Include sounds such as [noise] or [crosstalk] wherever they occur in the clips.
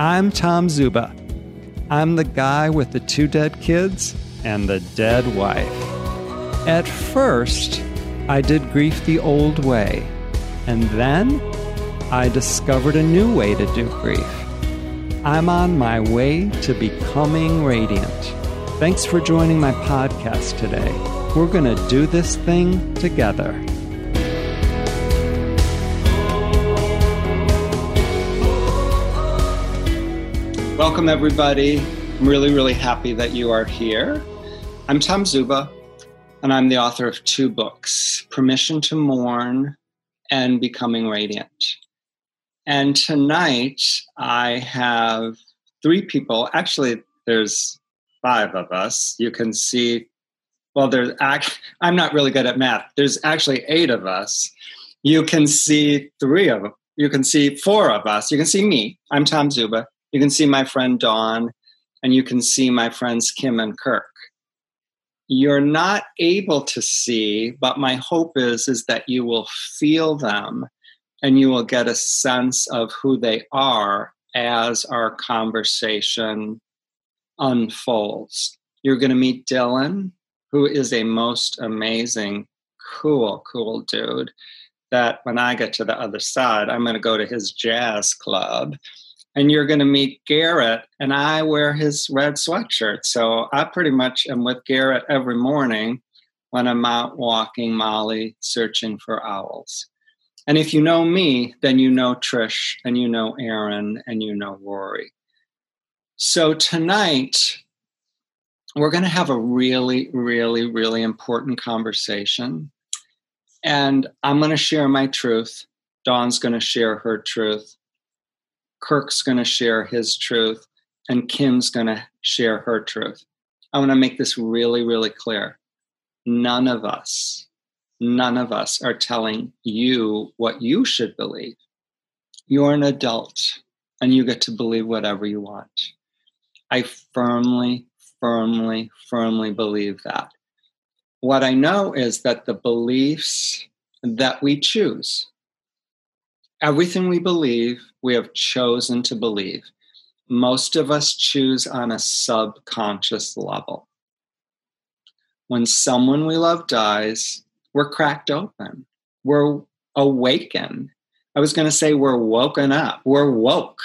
I'm Tom Zuba. I'm the guy with the two dead kids and the dead wife. At first, I did grief the old way, and then I discovered a new way to do grief. I'm on my way to becoming radiant. Thanks for joining my podcast today. We're going to do this thing together. Welcome, everybody. I'm really, really happy that you are here. I'm Tom Zuba, and I'm the author of two books Permission to Mourn and Becoming Radiant. And tonight I have three people. Actually, there's five of us. You can see, well, there's I'm not really good at math. There's actually eight of us. You can see three of them. You can see four of us. You can see me. I'm Tom Zuba. You can see my friend Dawn, and you can see my friends Kim and Kirk. You're not able to see, but my hope is is that you will feel them and you will get a sense of who they are as our conversation unfolds. You're going to meet Dylan, who is a most amazing, cool, cool dude. That when I get to the other side, I'm going to go to his jazz club. And you're going to meet Garrett, and I wear his red sweatshirt. So I pretty much am with Garrett every morning when I'm out walking Molly searching for owls. And if you know me, then you know Trish and you know Erin and you know Rory. So tonight, we're going to have a really, really, really important conversation. And I'm going to share my truth. Dawn's going to share her truth. Kirk's going to share his truth. And Kim's going to share her truth. I want to make this really, really clear. None of us none of us are telling you what you should believe. You're an adult and you get to believe whatever you want. I firmly, firmly, firmly believe that. What I know is that the beliefs that we choose, everything we believe, we have chosen to believe. Most of us choose on a subconscious level. When someone we love dies, we're cracked open. We're awakened. I was going to say we're woken up. We're woke.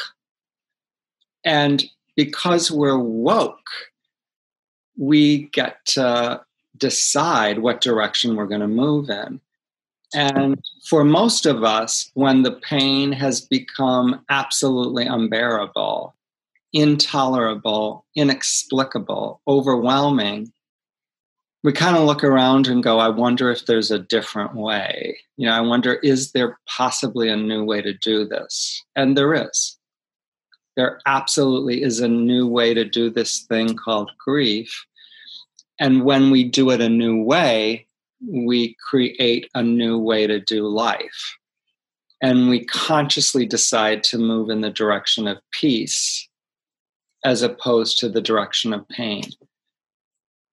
And because we're woke, we get to decide what direction we're going to move in. And for most of us, when the pain has become absolutely unbearable, intolerable, inexplicable, overwhelming, we kind of look around and go, I wonder if there's a different way. You know, I wonder, is there possibly a new way to do this? And there is. There absolutely is a new way to do this thing called grief. And when we do it a new way, we create a new way to do life. And we consciously decide to move in the direction of peace as opposed to the direction of pain.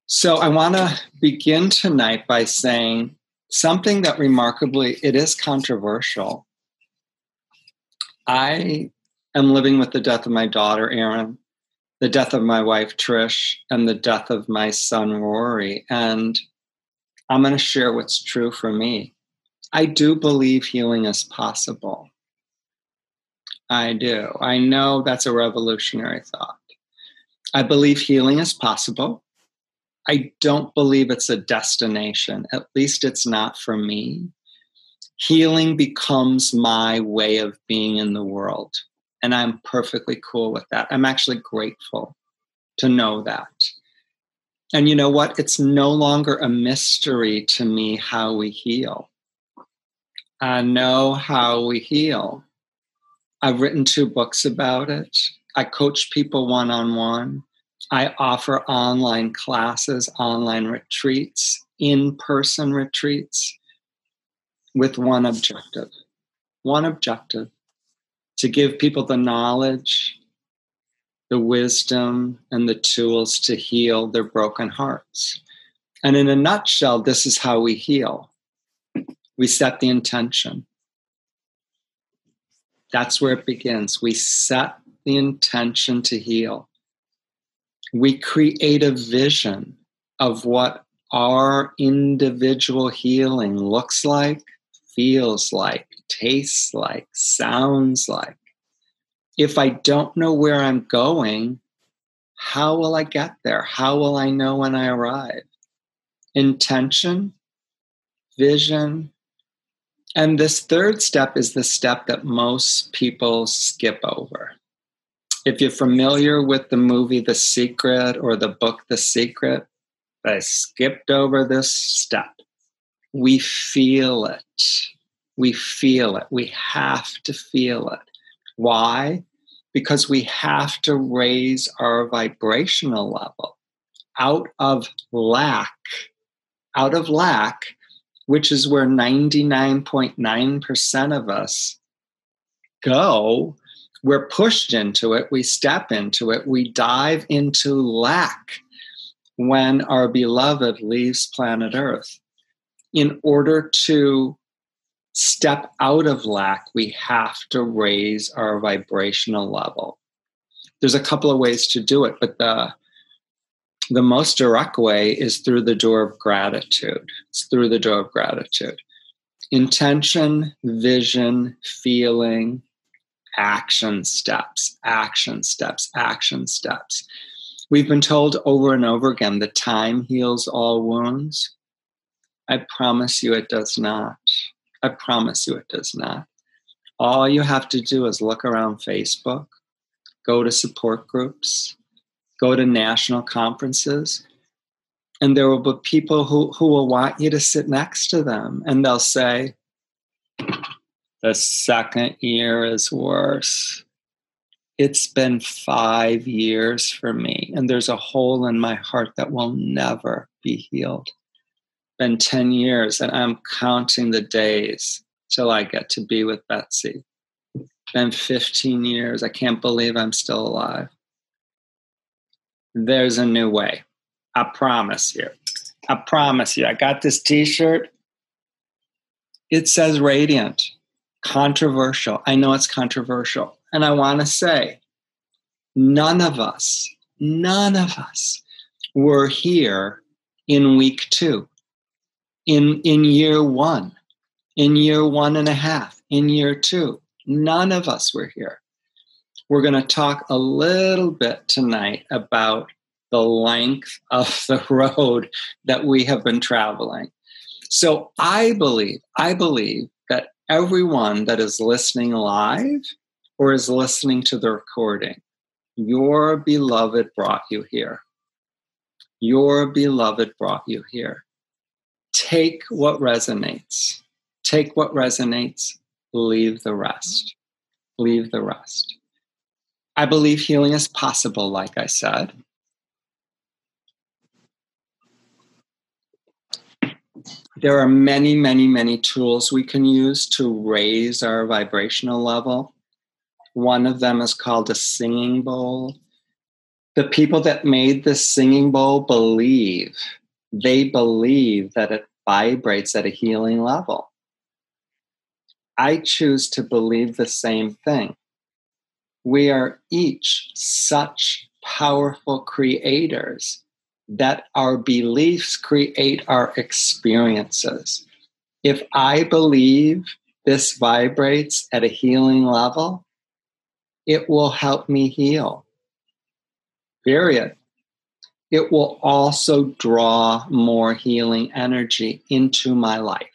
So I want to begin tonight by saying something that remarkably it is controversial. I am living with the death of my daughter Erin, the death of my wife Trish, and the death of my son Rory, and I'm going to share what's true for me. I do believe healing is possible. I do. I know that's a revolutionary thought. I believe healing is possible. I don't believe it's a destination. At least it's not for me. Healing becomes my way of being in the world. And I'm perfectly cool with that. I'm actually grateful to know that. And you know what? It's no longer a mystery to me how we heal. I know how we heal. I've written two books about it. I coach people one on one. I offer online classes, online retreats, in person retreats with one objective one objective to give people the knowledge, the wisdom, and the tools to heal their broken hearts. And in a nutshell, this is how we heal we set the intention. That's where it begins. We set the intention to heal. We create a vision of what our individual healing looks like, feels like, tastes like, sounds like. If I don't know where I'm going, how will I get there? How will I know when I arrive? Intention, vision, and this third step is the step that most people skip over. If you're familiar with the movie The Secret or the book The Secret, I skipped over this step. We feel it. We feel it. We have to feel it. Why? Because we have to raise our vibrational level out of lack. Out of lack, which is where 99.9% of us go. We're pushed into it, we step into it, we dive into lack when our beloved leaves planet Earth. In order to step out of lack, we have to raise our vibrational level. There's a couple of ways to do it, but the the most direct way is through the door of gratitude. It's through the door of gratitude. Intention, vision, feeling, action steps, action steps, action steps. We've been told over and over again that time heals all wounds. I promise you it does not. I promise you it does not. All you have to do is look around Facebook, go to support groups, go to national conferences, and there will be people who, who will want you to sit next to them, and they'll say, The second year is worse. It's been five years for me, and there's a hole in my heart that will never be healed. Been 10 years, and I'm counting the days till I get to be with Betsy. Been 15 years. I can't believe I'm still alive there's a new way. I promise you. I promise you. I got this t shirt. It says radiant, controversial. I know it's controversial. And I want to say, none of us, none of us were here in week two, in, in year one, in year one and a half, in year two. None of us were here we're going to talk a little bit tonight about the length of [laughs] the road that we have been traveling. So I believe, I believe that everyone that is listening live or is listening to the recording, your beloved brought you here. Your beloved brought you here. Take what resonates. Take what resonates, leave the rest. Leave the rest. I believe healing is possible, like I said. There are many, many, many tools we can use to raise our vibrational level. One of them is called a singing bowl. The people that made this singing bowl believe, they believe that it vibrates at a healing level. I choose to believe the same thing we are each such powerful creators that our beliefs create our experiences. If I believe this vibrates at a healing level, it will help me heal. Period. It will also draw more healing energy into my life.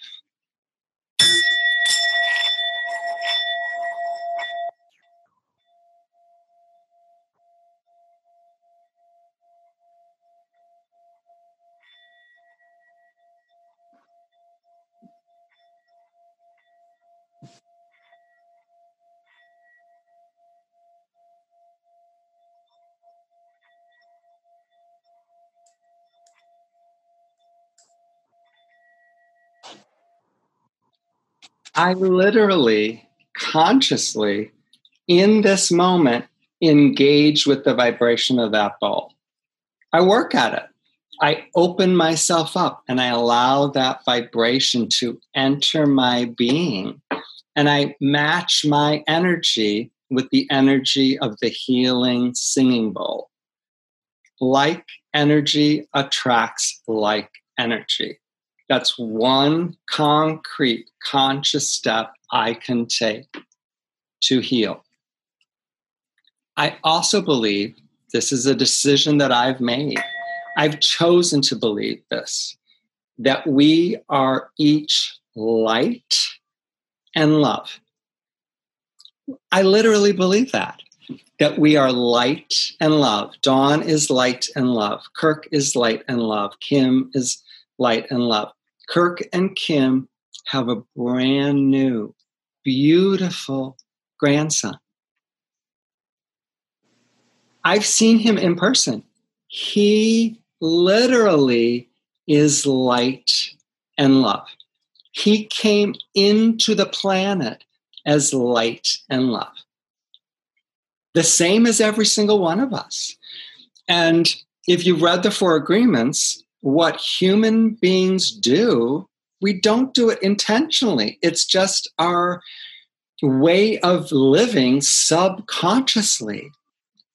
I literally, consciously, in this moment, engage with the vibration of that bowl. I work at it. I open myself up and I allow that vibration to enter my being. And I match my energy with the energy of the healing singing bowl. Like energy attracts like energy. That's one concrete conscious step I can take to heal. I also believe this is a decision that I've made. I've chosen to believe this that we are each light and love. I literally believe that. That we are light and love. Dawn is light and love. Kirk is light and love. Kim is light and love. Kirk and Kim have a brand new, beautiful grandson. I've seen him in person. He literally is light and love. He came into the planet as light and love. The same as every single one of us. And if you've read the Four Agreements, what human beings do, we don't do it intentionally. It's just our way of living subconsciously.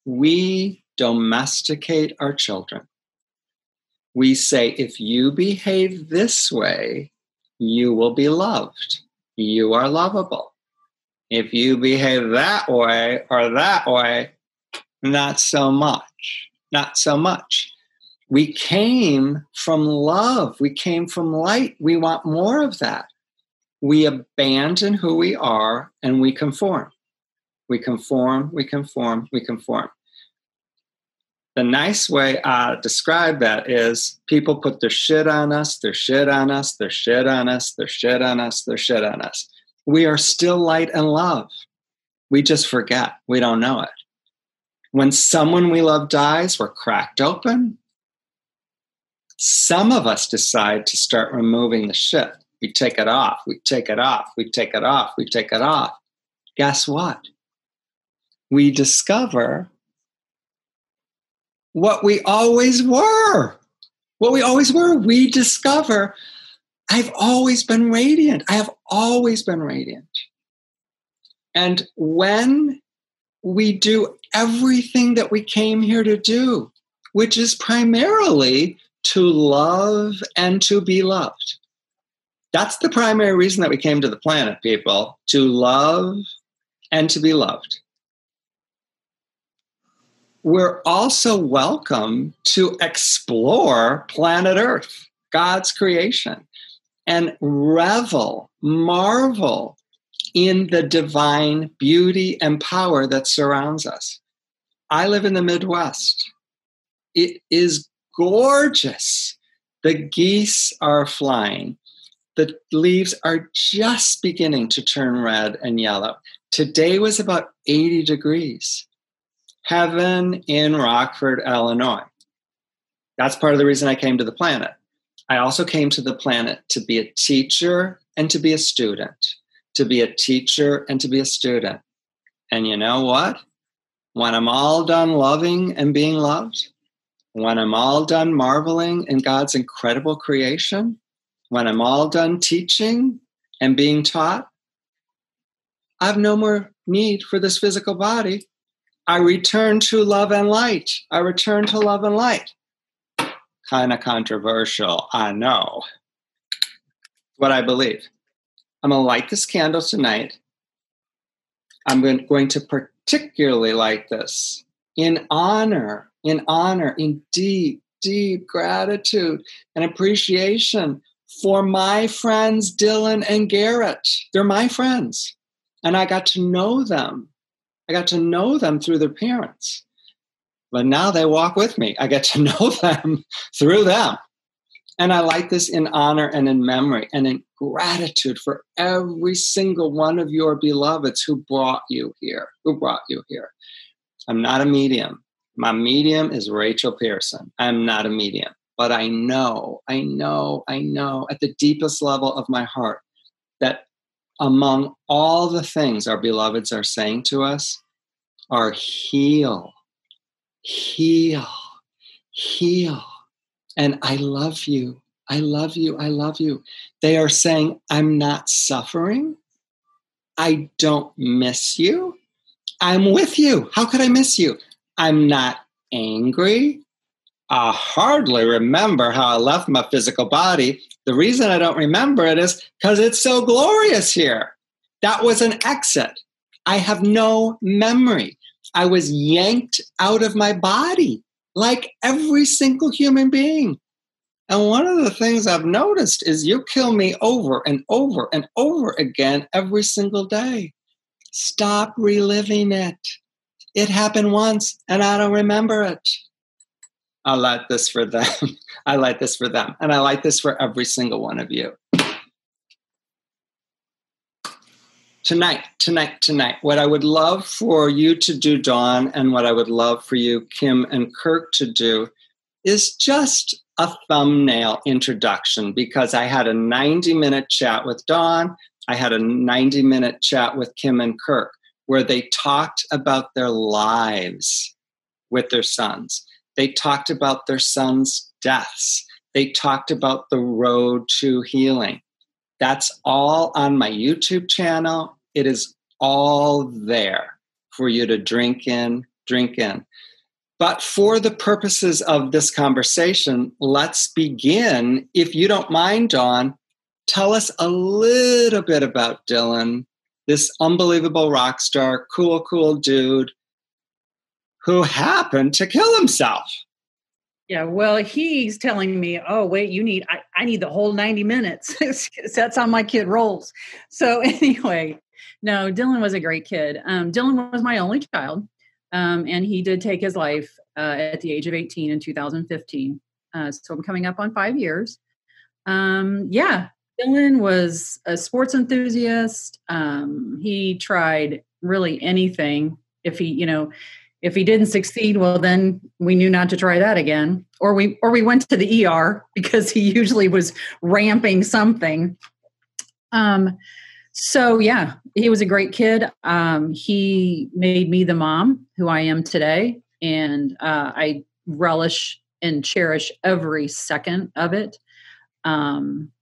We domesticate our children. We say, if you behave this way, you will be loved. You are lovable. If you behave that way or that way, not so much. Not so much. We came from love. We came from light. We want more of that. We abandon who we are and we conform. We conform, we conform, we conform. The nice way I describe that is people put their shit on us, their shit on us, their shit on us, their shit on us, their shit on us we are still light and love. We just forget. We don't know it. When someone we love dies, we're cracked open. Some of us decide to start removing the shit. We take it off, we take it off, we take it off, we take it off. Guess what? We discover what we always were. What we always were. We discover I've always been radiant. I have always been radiant. And when we do everything that we came here to do, which is primarily to love and to be loved. That's the primary reason that we came to the planet, people, to love and to be loved. We're also welcome to explore planet Earth, God's creation and revel, marvel in the divine beauty and power that surrounds us. I live in the Midwest. It is gorgeous. The geese are flying. The leaves are just beginning to turn red and yellow. Today was about 80 degrees. Heaven in Rockford, Illinois. That's part of the reason I came to the planet. I also came to the planet to be a teacher and to be a student, to be a teacher and to be a student. And you know what? When I'm all done loving and being loved, when I'm all done marveling in God's incredible creation, when I'm all done teaching and being taught, I have no more need for this physical body. I return to love and light. I return to love and light kind of controversial, I know. What I believe. I'm going to light this candle tonight. I'm going to particularly light this in honor, in honor, in deep, deep gratitude and appreciation for my friends, Dylan and Garrett. They're my friends. And I got to know them. I got to know them through their parents. But now they walk with me. I get to [laughs] know them through them. And I like this in honor and in memory and in gratitude for every single one of your beloveds who brought you here, who brought you here. I'm not a medium. My medium is Rachel Pearson. I'm not a medium. But I know, I know, I know at the deepest level of my heart that among all the things our beloveds are saying to us are heal heal, heal. And I love you. I love you. I love you. They are saying, I'm not suffering. I don't miss you. I'm with you. How could I miss you? I'm not angry. I hardly remember how I left my physical body. The reason I don't remember it is because it's so glorious here. That was an exit. I have no memory. I was yanked out of my body like every single human being. And one of the things I've noticed is you kill me over and over and over again every single day. Stop reliving it. It happened once and I don't remember it. I like this for them. [laughs] I like this for them. And I like this for every single one of you. Tonight, tonight, tonight, what I would love for you to do, Dawn, and what I would love for you, Kim and Kirk, to do is just a thumbnail introduction because I had a 90 minute chat with Dawn. I had a 90 minute chat with Kim and Kirk where they talked about their lives with their sons. They talked about their sons' deaths. They talked about the road to healing. That's all on my YouTube channel. It is all there for you to drink in, drink in. But for the purposes of this conversation, let's begin. If you don't mind, Dawn, tell us a little bit about Dylan, this unbelievable rock star, cool, cool dude who happened to kill himself. Yeah, well, he's telling me, "Oh, wait, you need I, I need the whole 90 minutes." [laughs] That's how my kid rolls. So [laughs] anyway, no, Dylan was a great kid. Um, Dylan was my only child. Um, and he did take his life uh, at the age of 18 in 2015. Uh, so I'm coming up on five years. Um, yeah, Dylan was a sports enthusiast. Um, he tried really anything. If he, you know, if he didn't succeed, well, then we knew not to try that again, or we or we went to the ER [laughs] because he usually was ramping something. Um, so yeah, he was a great kid. Um, he made me the mom who I am today, and uh, I relish and cherish every second of it. Um,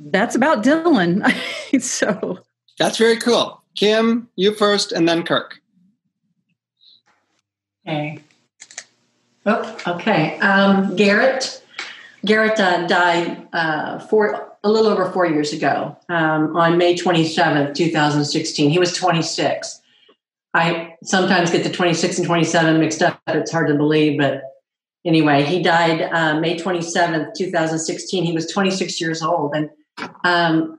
that's about Dylan. [laughs] so that's very cool. Kim, you first, and then Kirk. Okay. Oh, okay. Um, Garrett. Garrett uh, died uh, four a little over four years ago um, on May 27th, 2016. He was 26. I sometimes get the 26 and 27 mixed up. It's hard to believe, but anyway, he died uh, May 27th, 2016. He was 26 years old. And um,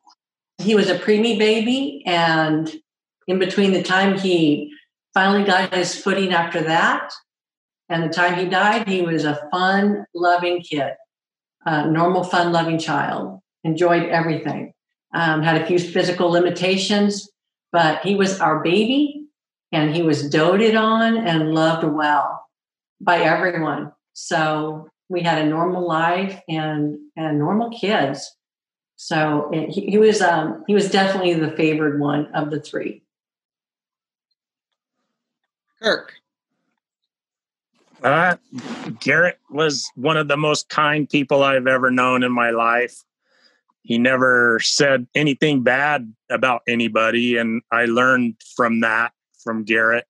he was a preemie baby. And in between the time he finally got his footing after that and the time he died, he was a fun, loving kid, a normal, fun loving child enjoyed everything. Um, had a few physical limitations, but he was our baby and he was doted on and loved well by everyone. So we had a normal life and, and normal kids. So it, he, he, was um, he was definitely the favored one of the three. Kirk. Uh, Garrett was one of the most kind people I've ever known in my life he never said anything bad about anybody and i learned from that from garrett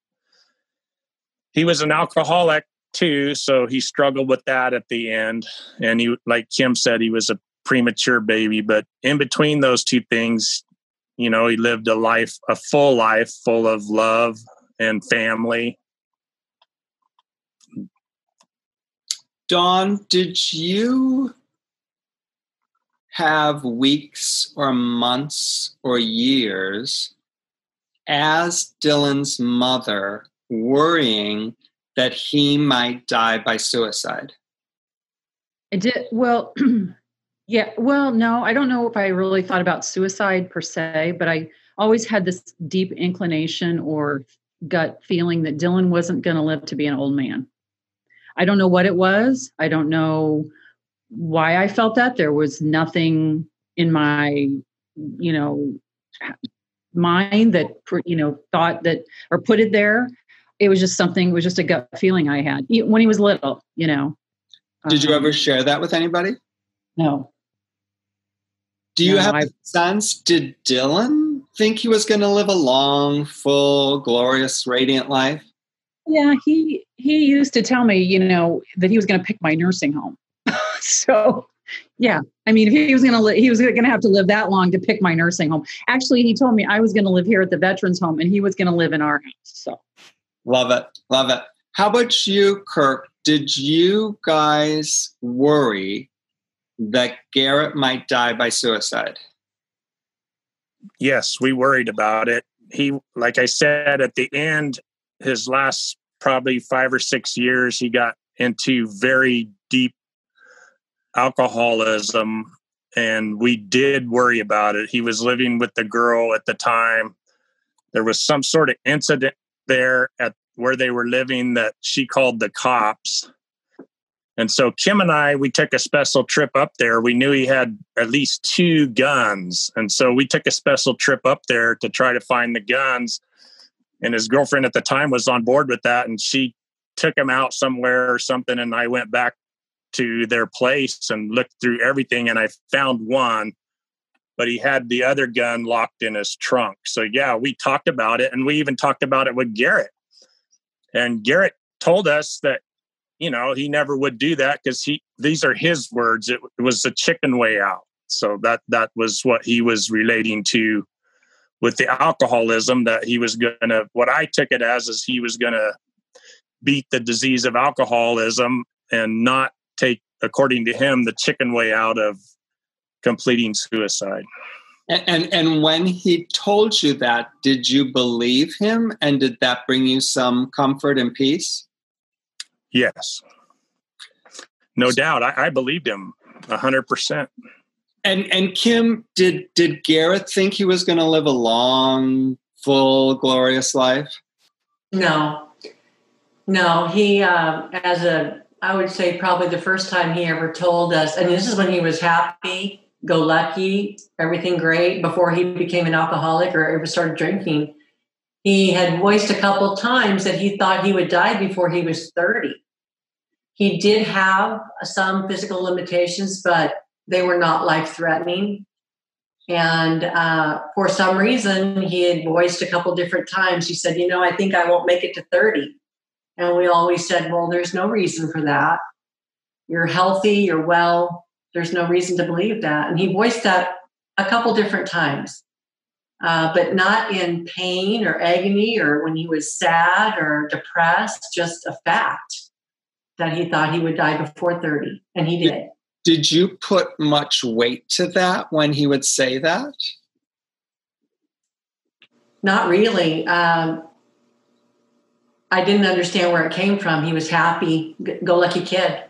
he was an alcoholic too so he struggled with that at the end and he like kim said he was a premature baby but in between those two things you know he lived a life a full life full of love and family dawn did you have weeks or months or years as Dylan's mother worrying that he might die by suicide? I did. Well, [clears throat] yeah. Well, no, I don't know if I really thought about suicide per se, but I always had this deep inclination or gut feeling that Dylan wasn't going to live to be an old man. I don't know what it was. I don't know why I felt that. There was nothing in my, you know, mind that, you know, thought that or put it there. It was just something, it was just a gut feeling I had when he was little, you know. Did you ever um, share that with anybody? No. Do you have I, a sense? Did Dylan think he was going to live a long, full, glorious, radiant life? Yeah, he he used to tell me, you know, that he was going to pick my nursing home. [laughs] so, yeah, I mean, if he was going to li- he was going to have to live that long to pick my nursing home. Actually, he told me I was going to live here at the veterans home, and he was going to live in our house. So, love it, love it. How about you, Kirk? Did you guys worry that Garrett might die by suicide? Yes, we worried about it. He, like I said, at the end, his last probably five or six years, he got into very deep alcoholism. And we did worry about it. He was living with the girl at the time. There was some sort of incident there at where they were living that she called the cops. And so Kim and I, we took a special trip up there. We knew he had at least two guns. And so we took a special trip up there to try to find the guns. And his girlfriend at the time was on board with that. And she took him out somewhere or something. And I went back to their place and looked through everything. And I found one, but he had the other gun locked in his trunk. So, yeah, we talked about it. And we even talked about it with Garrett. And Garrett told us that you know he never would do that because he these are his words. It, it was a chicken way out. So that that was what he was relating to with the alcoholism that he was gonna what i took it as is he was gonna beat the disease of alcoholism and not take according to him the chicken way out of completing suicide. And and when he told you that did you believe him? And did that bring you some comfort and peace Yes. No doubt. I, I believed him a hundred percent. And and Kim, did did Garrett think he was gonna live a long, full, glorious life? No. No, he uh, as a I would say probably the first time he ever told us, and this is when he was happy, go lucky, everything great before he became an alcoholic or ever started drinking he had voiced a couple times that he thought he would die before he was 30. He did have some physical limitations, but they were not life threatening. And uh, for some reason, he had voiced a couple different times. He said, You know, I think I won't make it to 30. And we always said, Well, there's no reason for that. You're healthy, you're well. There's no reason to believe that. And he voiced that a couple different times uh, but not in pain or agony or when he was sad or depressed, just a fact that he thought he would die before 30, and he did. Did you put much weight to that when he would say that? Not really. Um, I didn't understand where it came from. He was happy, go lucky kid.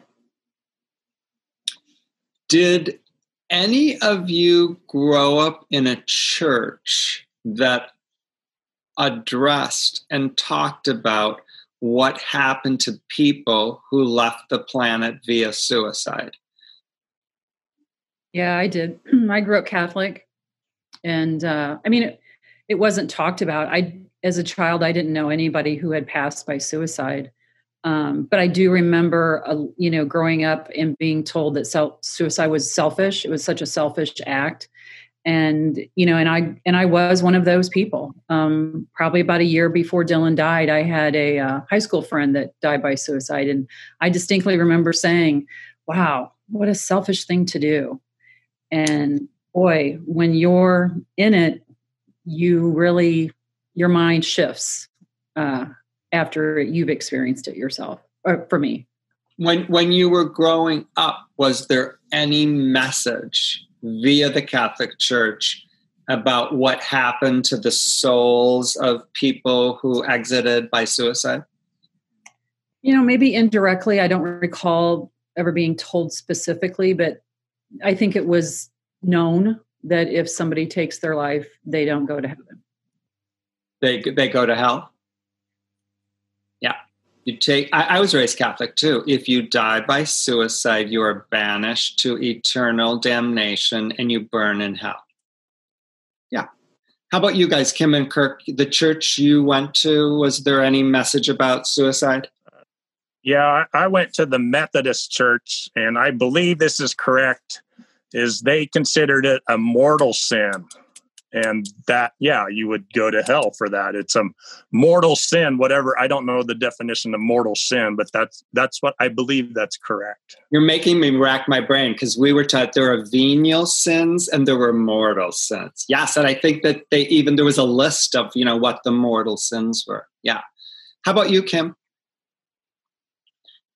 Did any of you grow up in a church that addressed and talked about what happened to people who left the planet via suicide? Yeah, I did. [clears throat] I grew up Catholic, and uh, I mean, it, it wasn't talked about. I, as a child, I didn't know anybody who had passed by suicide. Um, but I do remember, uh, you know, growing up and being told that self, suicide was selfish. It was such a selfish act, and you know, and I and I was one of those people. Um, probably about a year before Dylan died, I had a uh, high school friend that died by suicide, and I distinctly remember saying, "Wow, what a selfish thing to do!" And boy, when you're in it, you really your mind shifts. Uh, after you've experienced it yourself or for me. When when you were growing up was there any message via the catholic church about what happened to the souls of people who exited by suicide? You know maybe indirectly i don't recall ever being told specifically but i think it was known that if somebody takes their life they don't go to heaven. They they go to hell you take, I, I, was raised Catholic too. If you die by suicide, you are banished to eternal damnation and you burn in hell. Yeah. How about you guys, Kim and Kirk? The church you went to, was there any message about suicide? Yeah, I went to the Methodist church, and I believe this is correct. Is they considered it a mortal sin, and that yeah you would go to hell for that. It's a mortal sin whatever i don't know the definition of mortal sin but that's that's what i believe that's correct. You're making me rack my brain because we were taught there are venial sins and there were mortal sins. Yes and i think that they even there was a list of you know what the mortal sins were. Yeah. How about you kim?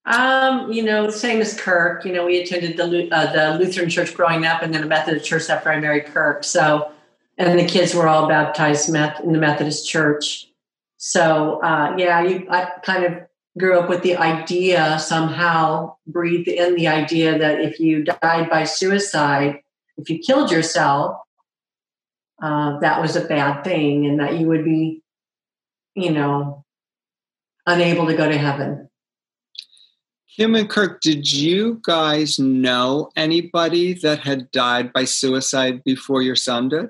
Um, you know, same as Kirk. You know, we attended the uh, the Lutheran church growing up, and then a Methodist church after I married Kirk. So, and the kids were all baptized in the Methodist church. So, uh, yeah, you, I kind of grew up with the idea somehow breathed in the idea that if you died by suicide, if you killed yourself, uh, that was a bad thing, and that you would be, you know, unable to go to heaven. Kim and Kirk, did you guys know anybody that had died by suicide before your son did?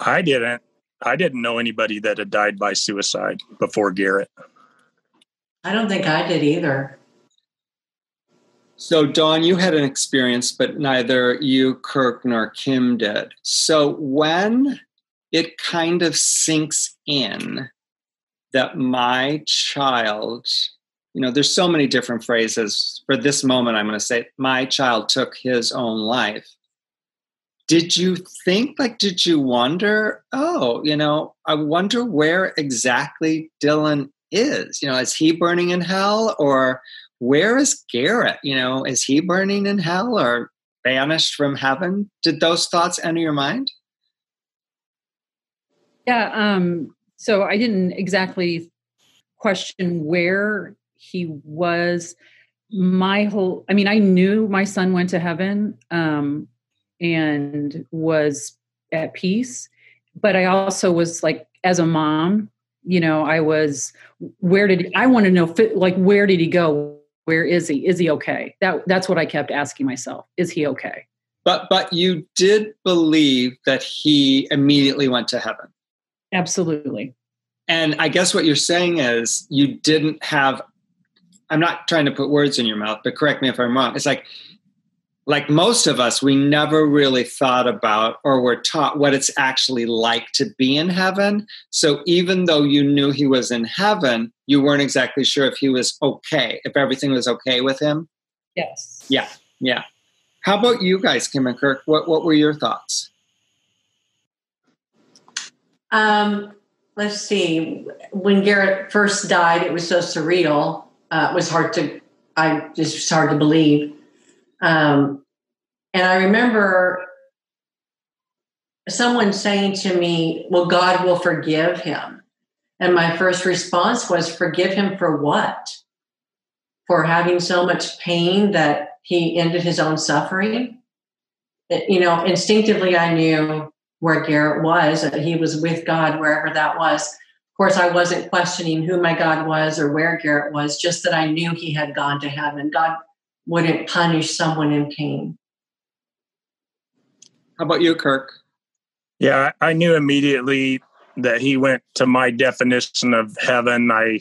I didn't. I didn't know anybody that had died by suicide before Garrett. I don't think I did either. So, Dawn, you had an experience, but neither you, Kirk, nor Kim did. So, when it kind of sinks in that my child, you know, there's so many different phrases. For this moment, I'm going to say, my child took his own life. Did you think, like, did you wonder, oh, you know, I wonder where exactly Dylan is? You know, is he burning in hell or where is Garrett? You know, is he burning in hell or banished from heaven? Did those thoughts enter your mind? Yeah. Um, so I didn't exactly question where he was. My whole, I mean, I knew my son went to heaven um, and was at peace, but I also was like, as a mom, you know, I was, where did I want to know, like, where did he go? Where is he? Is he okay? That that's what I kept asking myself. Is he okay? But but you did believe that he immediately went to heaven. Absolutely. And I guess what you're saying is you didn't have I'm not trying to put words in your mouth, but correct me if I'm wrong. It's like like most of us, we never really thought about or were taught what it's actually like to be in heaven. So even though you knew he was in heaven, you weren't exactly sure if he was okay, if everything was okay with him. Yes. Yeah. Yeah. How about you guys, Kim and Kirk? What what were your thoughts? Um, let's see. When Garrett first died, it was so surreal. Uh, it was hard to, I just was hard to believe. Um, and I remember someone saying to me, "Well, God will forgive him." And my first response was, "Forgive him for what? For having so much pain that he ended his own suffering?" You know, instinctively, I knew where Garrett was, that he was with God wherever that was. Of course, I wasn't questioning who my God was or where Garrett was, just that I knew he had gone to heaven. God wouldn't punish someone in pain. How about you, Kirk? Yeah, I knew immediately that he went to my definition of heaven. I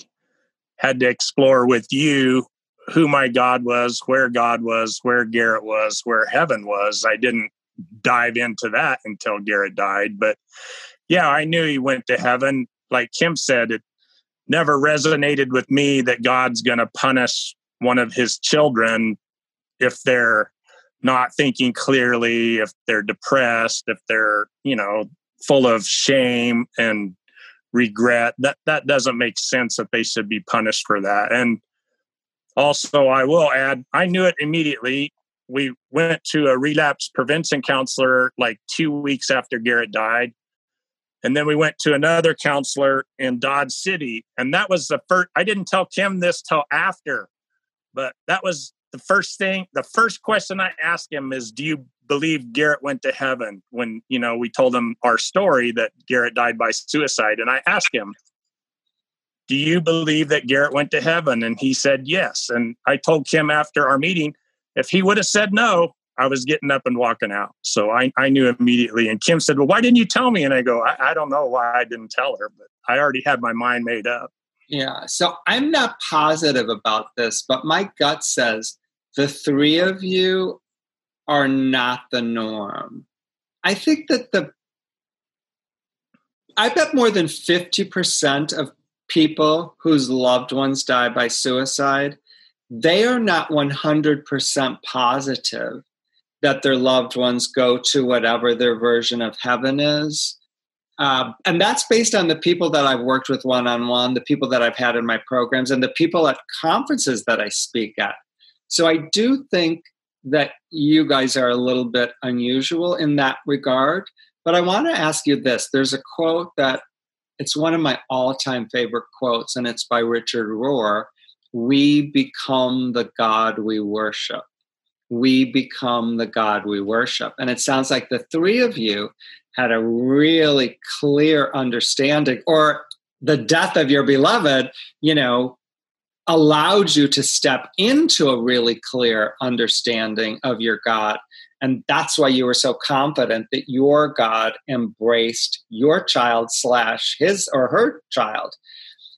had to explore with you who my God was, where God was, where Garrett was, where heaven was. I didn't dive into that until Garrett died. But yeah, I knew he went to heaven. Like Kim said, it never resonated with me that God's going to punish one of his children if they're not thinking clearly, if they're depressed, if they're, you know, full of shame and regret. That that doesn't make sense that they should be punished for that. And also I will add, I knew it immediately we went to a relapse prevention counselor like two weeks after Garrett died. And then we went to another counselor in Dodge City. And that was the first, I didn't tell Kim this till after, but that was the first thing. The first question I asked him is Do you believe Garrett went to heaven? When, you know, we told him our story that Garrett died by suicide. And I asked him, Do you believe that Garrett went to heaven? And he said yes. And I told Kim after our meeting, if he would have said no, I was getting up and walking out. So I, I knew immediately. And Kim said, Well, why didn't you tell me? And I go, I, I don't know why I didn't tell her, but I already had my mind made up. Yeah. So I'm not positive about this, but my gut says the three of you are not the norm. I think that the I bet more than 50% of people whose loved ones die by suicide, they are not 100% positive that their loved ones go to whatever their version of heaven is. Uh, and that's based on the people that I've worked with one on one, the people that I've had in my programs, and the people at conferences that I speak at. So I do think that you guys are a little bit unusual in that regard. But I want to ask you this there's a quote that it's one of my all time favorite quotes, and it's by Richard Rohr We become the God we worship. We become the God we worship. And it sounds like the three of you had a really clear understanding, or the death of your beloved, you know, allowed you to step into a really clear understanding of your God. And that's why you were so confident that your God embraced your child slash his or her child.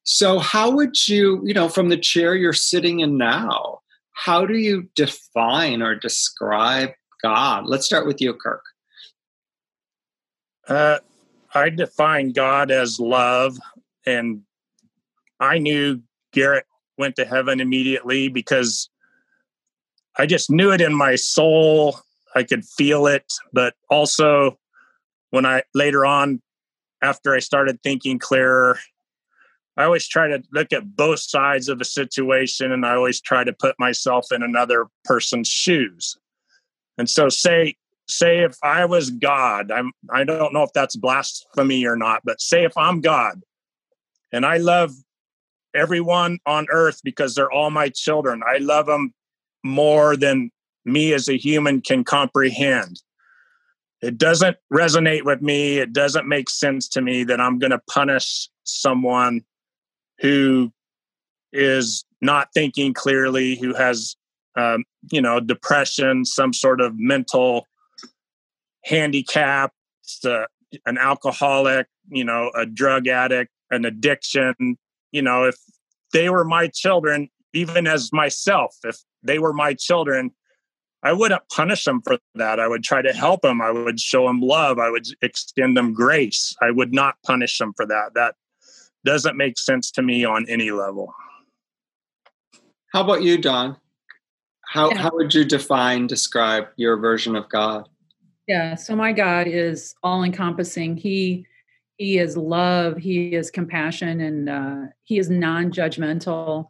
So, how would you, you know, from the chair you're sitting in now, how do you define or describe God? Let's start with you, Kirk. Uh, I define God as love, and I knew Garrett went to heaven immediately because I just knew it in my soul. I could feel it, but also when I later on, after I started thinking clearer, I always try to look at both sides of a situation and I always try to put myself in another person's shoes. And so say say if I was God, I'm I don't know if that's blasphemy or not, but say if I'm God and I love everyone on earth because they're all my children. I love them more than me as a human can comprehend. It doesn't resonate with me. It doesn't make sense to me that I'm going to punish someone who is not thinking clearly, who has, um, you know, depression, some sort of mental handicap, uh, an alcoholic, you know, a drug addict, an addiction, you know, if they were my children, even as myself, if they were my children, I wouldn't punish them for that. I would try to help them. I would show them love. I would extend them grace. I would not punish them for that. That doesn't make sense to me on any level. How about you, Don? How, how would you define, describe your version of God? Yeah, so my God is all encompassing. He he is love he is compassion and uh, he is non-judgmental.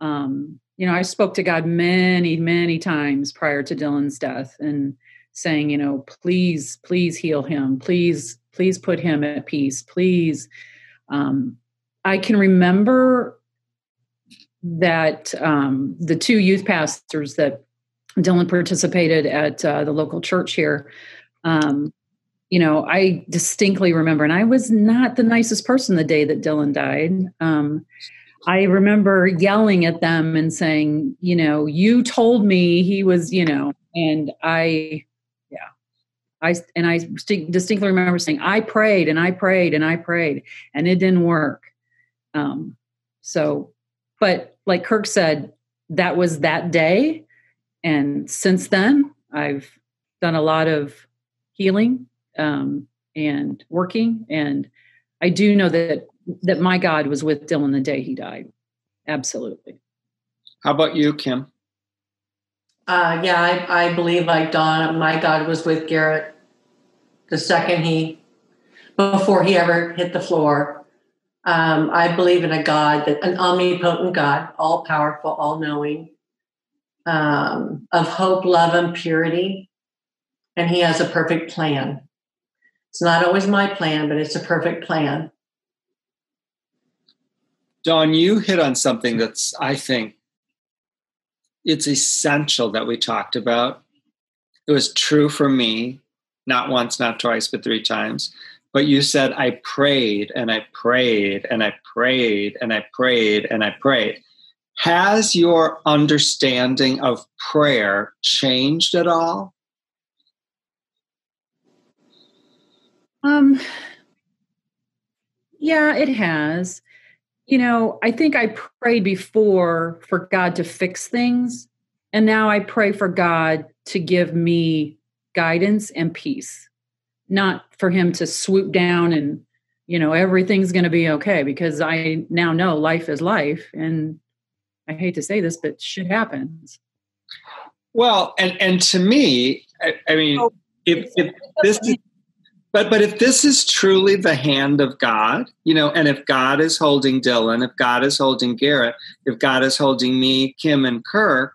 Um, you know i spoke to god many many times prior to dylan's death and saying you know please please heal him. Please please put him at peace. Please um, i can remember that um, the two youth pastors that dylan participated at uh, the local church here um, you know, I distinctly remember, and I was not the nicest person the day that Dylan died. Um, I remember yelling at them and saying, you know, you told me he was, you know, and I, yeah, I, and I distinctly remember saying, I prayed and I prayed and I prayed and it didn't work. Um, so, but like Kirk said, that was that day. And since then, I've done a lot of healing um, and working. And I do know that that my God was with Dylan the day he died. Absolutely. How about you, Kim? Uh, yeah, I, I believe like Don, my God was with Garrett the second he, before he ever hit the floor. Um, I believe in a God that an omnipotent God, all powerful, all knowing, um, of hope, love, and purity, and He has a perfect plan. It's not always my plan, but it's a perfect plan. Don, you hit on something that's, I think, it's essential that we talked about. It was true for me, not once, not twice, but three times. But you said, I prayed and I prayed and I prayed and I prayed and I prayed. Has your understanding of prayer changed at all? Um, yeah, it has. You know, I think I prayed before for God to fix things. And now I pray for God to give me guidance and peace, not for Him to swoop down and, you know, everything's going to be okay because I now know life is life. And I hate to say this, but shit happens. Well, and, and to me, I, I mean, oh, if, if this is but but if this is truly the hand of God, you know, and if God is holding Dylan, if God is holding Garrett, if God is holding me, Kim, and Kirk,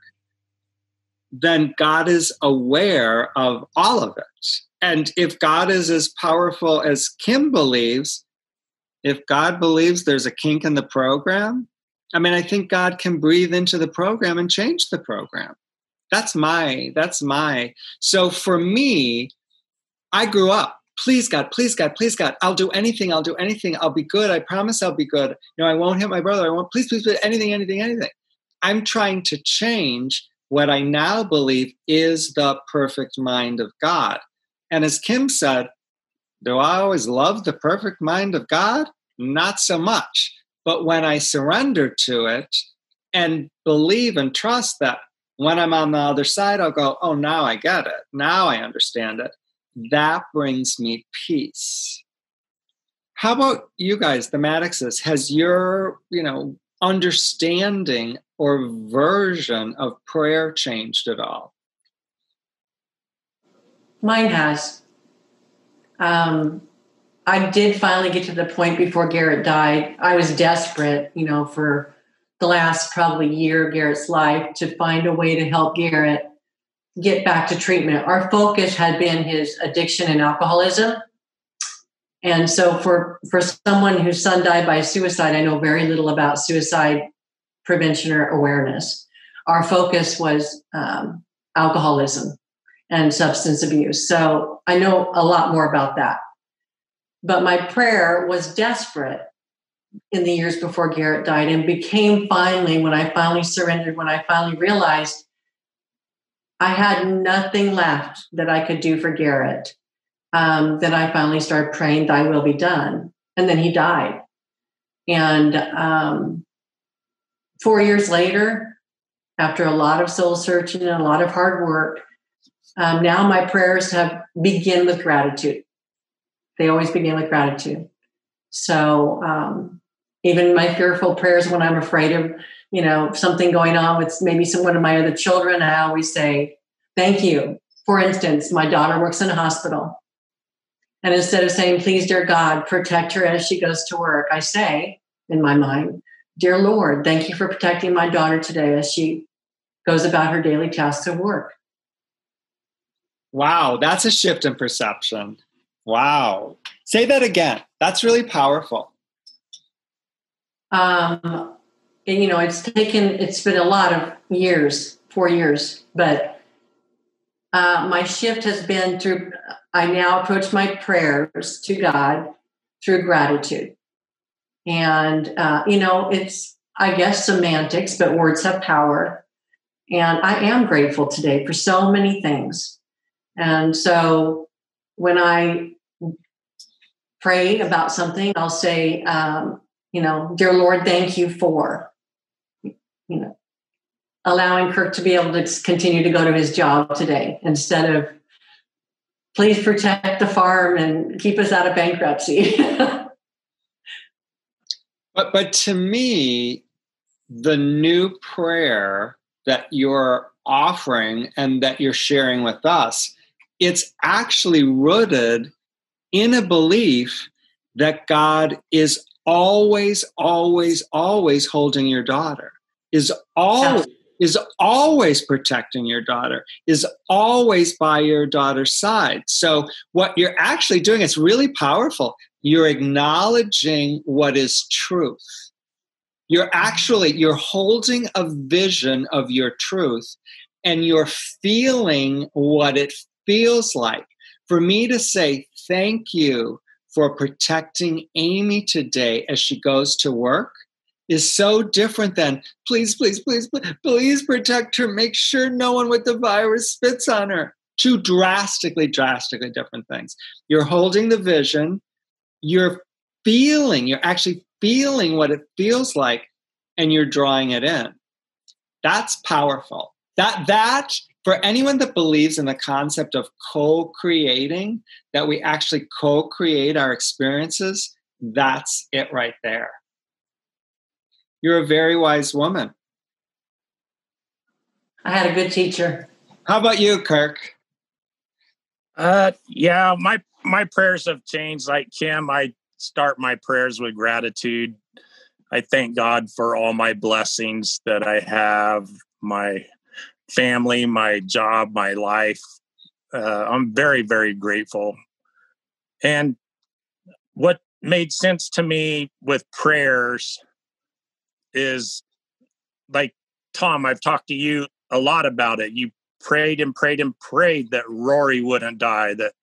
then God is aware of all of it. And if God is as powerful as Kim believes, if God believes there's a kink in the program, I mean, I think God can breathe into the program and change the program. That's my, that's my. So for me, I grew up please God, please God, please God, I'll do anything, I'll do anything, I'll be good, I promise I'll be good. You know, I won't hit my brother, I won't, please, please, please, anything, anything, anything. I'm trying to change what I now believe is the perfect mind of God. And as Kim said, do I always love the perfect mind of God? Not so much. But when I surrender to it and believe and trust that when I'm on the other side, I'll go, oh, now I get it. Now I understand it that brings me peace. How about you guys, the Maddoxes? Has your, you know, understanding or version of prayer changed at all? Mine has. Um, I did finally get to the point before Garrett died. I was desperate, you know, for the last probably year of Garrett's life to find a way to help Garrett get back to treatment. Our focus had been his addiction and alcoholism. And so for for someone whose son died by suicide, I know very little about suicide prevention or awareness. Our focus was um, alcoholism and substance abuse. So I know a lot more about that. But my prayer was desperate in the years before Garrett died and became finally when I finally surrendered, when I finally realized I had nothing left that I could do for Garrett. Um, then I finally started praying, Thy will be done. And then he died. And um, four years later, after a lot of soul searching and a lot of hard work, um, now my prayers have begin with gratitude. They always begin with gratitude. So um, even my fearful prayers when I'm afraid of you know something going on with maybe some one of my other children i always say thank you. For instance my daughter works in a hospital. And instead of saying please dear god protect her as she goes to work i say in my mind dear lord thank you for protecting my daughter today as she goes about her daily tasks of work. Wow that's a shift in perception. Wow. Say that again. That's really powerful. Um, you know, it's taken, it's been a lot of years, four years, but uh, my shift has been through, I now approach my prayers to God through gratitude. And, uh, you know, it's, I guess, semantics, but words have power. And I am grateful today for so many things. And so when I pray about something, I'll say, um, you know, dear Lord, thank you for you know, allowing Kirk to be able to continue to go to his job today instead of please protect the farm and keep us out of bankruptcy. [laughs] but but to me, the new prayer that you're offering and that you're sharing with us, it's actually rooted in a belief that God is always, always, always holding your daughter is always is always protecting your daughter is always by your daughter's side. So what you're actually doing is really powerful. You're acknowledging what is truth. You're actually you're holding a vision of your truth and you're feeling what it feels like. For me to say thank you for protecting amy today as she goes to work is so different than please, please, please, please protect her. Make sure no one with the virus spits on her. Two drastically, drastically different things. You're holding the vision, you're feeling, you're actually feeling what it feels like and you're drawing it in. That's powerful. That that for anyone that believes in the concept of co-creating, that we actually co-create our experiences, that's it right there. You're a very wise woman. I had a good teacher. How about you, Kirk? Uh, yeah, my my prayers have changed. Like Kim, I start my prayers with gratitude. I thank God for all my blessings that I have, my family, my job, my life. Uh, I'm very, very grateful. And what made sense to me with prayers is like Tom, I've talked to you a lot about it. You prayed and prayed and prayed that Rory wouldn't die, that,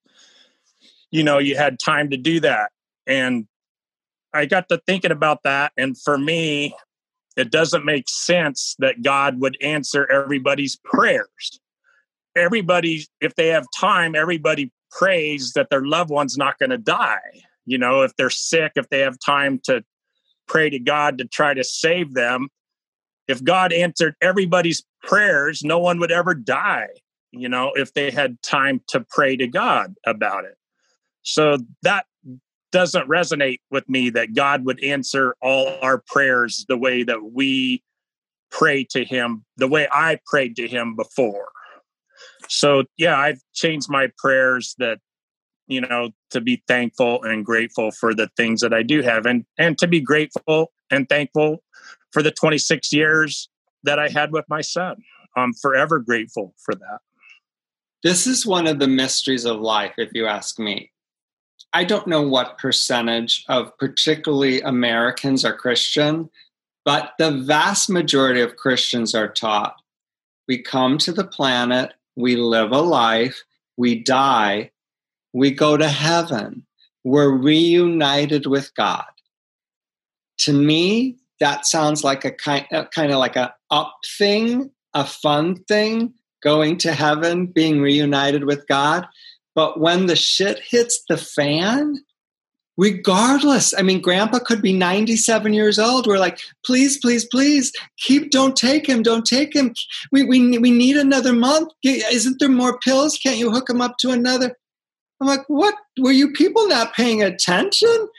you know, you had time to do that. And I got to thinking about that. And for me, it doesn't make sense that God would answer everybody's prayers. Everybody, if they have time, everybody prays that their loved one's not going to die. You know, if they're sick, if they have time to pray to God to try to save them, if God answered everybody's prayers, no one would ever die, you know, if they had time to pray to God about it. So that doesn't resonate with me that God would answer all our prayers the way that we pray to Him, the way I prayed to Him before. So, yeah, I've changed my prayers that, you know, to be thankful and grateful for the things that I do have and, and to be grateful and thankful for the 26 years that I had with my son. I'm forever grateful for that. This is one of the mysteries of life, if you ask me. I don't know what percentage of particularly Americans are Christian, but the vast majority of Christians are taught we come to the planet, we live a life, we die, we go to heaven, we're reunited with God. To me, that sounds like a kind, uh, kind of like a up thing, a fun thing, going to heaven, being reunited with God. But when the shit hits the fan, regardless, I mean, grandpa could be 97 years old. We're like, please, please, please, keep, don't take him, don't take him. We, we, we need another month. Isn't there more pills? Can't you hook him up to another? I'm like, what? Were you people not paying attention?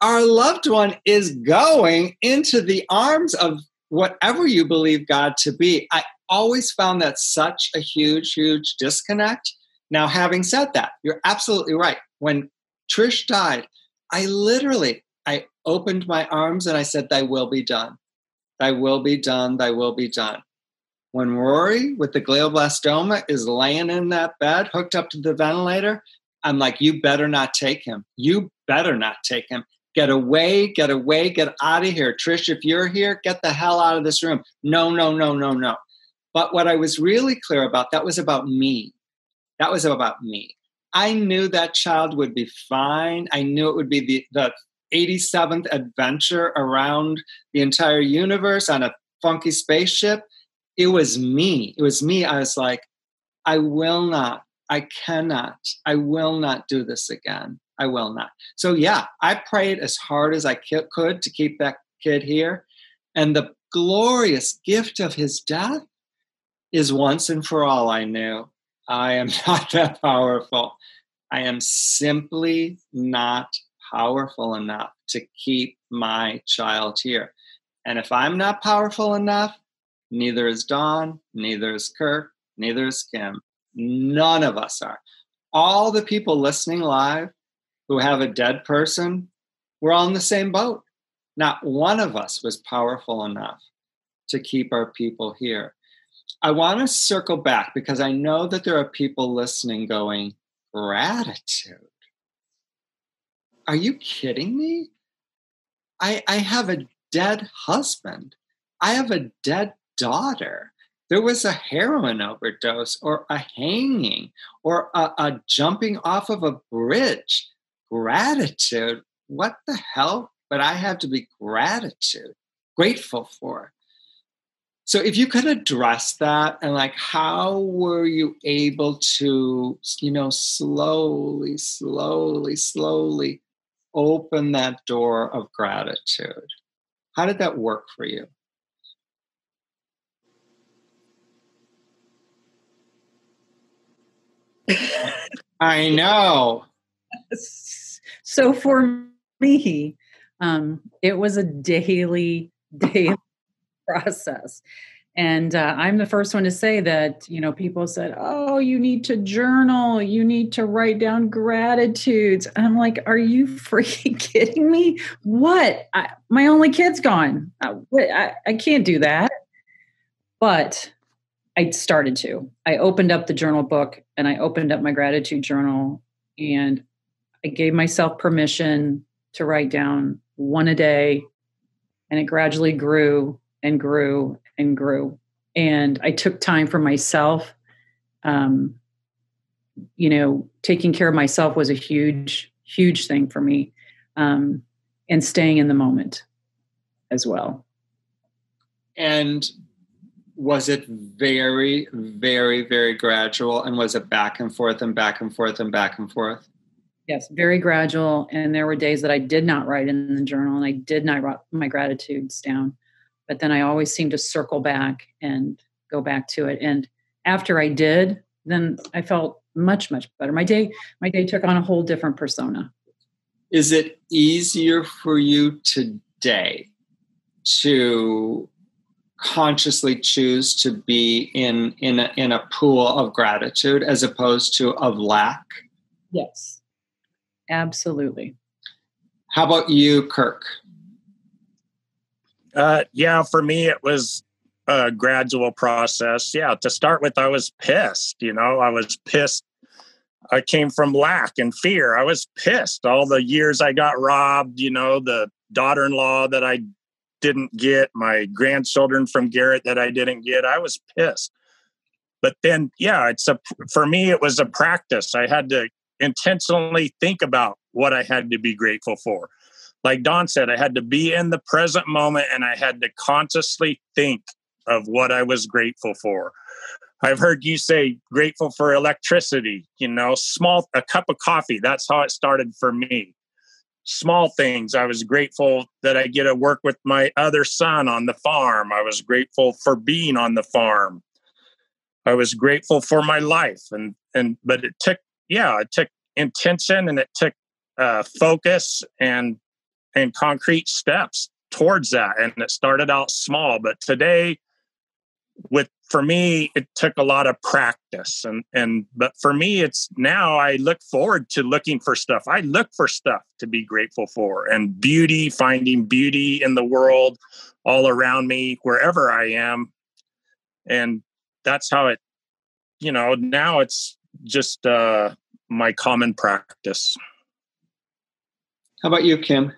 Our loved one is going into the arms of whatever you believe God to be. I always found that such a huge, huge disconnect now, having said that, you're absolutely right. When Trish died, I literally I opened my arms and I said, Thy will be done. Thy will be done, thy will be done. When Rory with the glioblastoma is laying in that bed, hooked up to the ventilator, I'm like, you better not take him. You better not take him. Get away, get away, get out of here. Trish, if you're here, get the hell out of this room. No, no, no, no, no. But what I was really clear about, that was about me. That was about me. I knew that child would be fine. I knew it would be the, the 87th adventure around the entire universe on a funky spaceship. It was me. It was me. I was like, I will not, I cannot, I will not do this again. I will not. So, yeah, I prayed as hard as I could to keep that kid here. And the glorious gift of his death is once and for all, I knew I am [laughs] not that powerful. I am simply not powerful enough to keep my child here. And if I'm not powerful enough, neither is Dawn, neither is Kirk, neither is Kim. None of us are. All the people listening live who have a dead person, we're all in the same boat. Not one of us was powerful enough to keep our people here. I want to circle back because I know that there are people listening going, gratitude. Are you kidding me? I, I have a dead husband. I have a dead daughter. There was a heroin overdose or a hanging or a, a jumping off of a bridge. Gratitude. What the hell? But I have to be gratitude, grateful for. So if you could address that and like how were you able to, you know, slowly, slowly, slowly open that door of gratitude. How did that work for you? I know. [laughs] So for me, um, it was a daily, daily [laughs] process. And uh, I'm the first one to say that, you know, people said, oh, you need to journal, you need to write down gratitudes. I'm like, are you [laughs] freaking kidding me? What? I, my only kid's gone. I, I, I can't do that. But I started to. I opened up the journal book and I opened up my gratitude journal and I gave myself permission to write down one a day. And it gradually grew and grew and grew. And I took time for myself. Um, you know, taking care of myself was a huge, huge thing for me. Um, and staying in the moment as well. And was it very, very, very gradual? And was it back and forth and back and forth and back and forth? Yes, very gradual. And there were days that I did not write in the journal and I did not write my gratitudes down. But then I always seemed to circle back and go back to it. And after I did, then I felt much, much better. My day, my day took on a whole different persona. Is it easier for you today to consciously choose to be in in a, in a pool of gratitude as opposed to of lack? Yes. Absolutely. How about you kirk? Uh, yeah for me it was a gradual process. Yeah to start with i was pissed you know? I was pissed. I came from lack and fear. I was pissed all the years i got robbed you know the daughter-in-law that i didn't get, my grandchildren from Garrett that I didn't get. I was pissed. But then, yeah, it's a for me, it was a practice. I had to intentionally think about what I had to be grateful for. Like Don said, I had to be in the present moment and I had to consciously think of what I was grateful for. I've heard you say grateful for electricity, you know, small a cup of coffee. That's how it started for me small things. I was grateful that I get to work with my other son on the farm. I was grateful for being on the farm. I was grateful for my life and and but it took yeah, it took intention and it took uh, focus and and concrete steps towards that and it started out small but today with for me it took a lot of practice and and but for me it's now i look forward to looking for stuff. I look for stuff to be grateful for and beauty finding beauty in the world all around me wherever i am. And that's how it you know now it's just uh my common practice. How about you kim?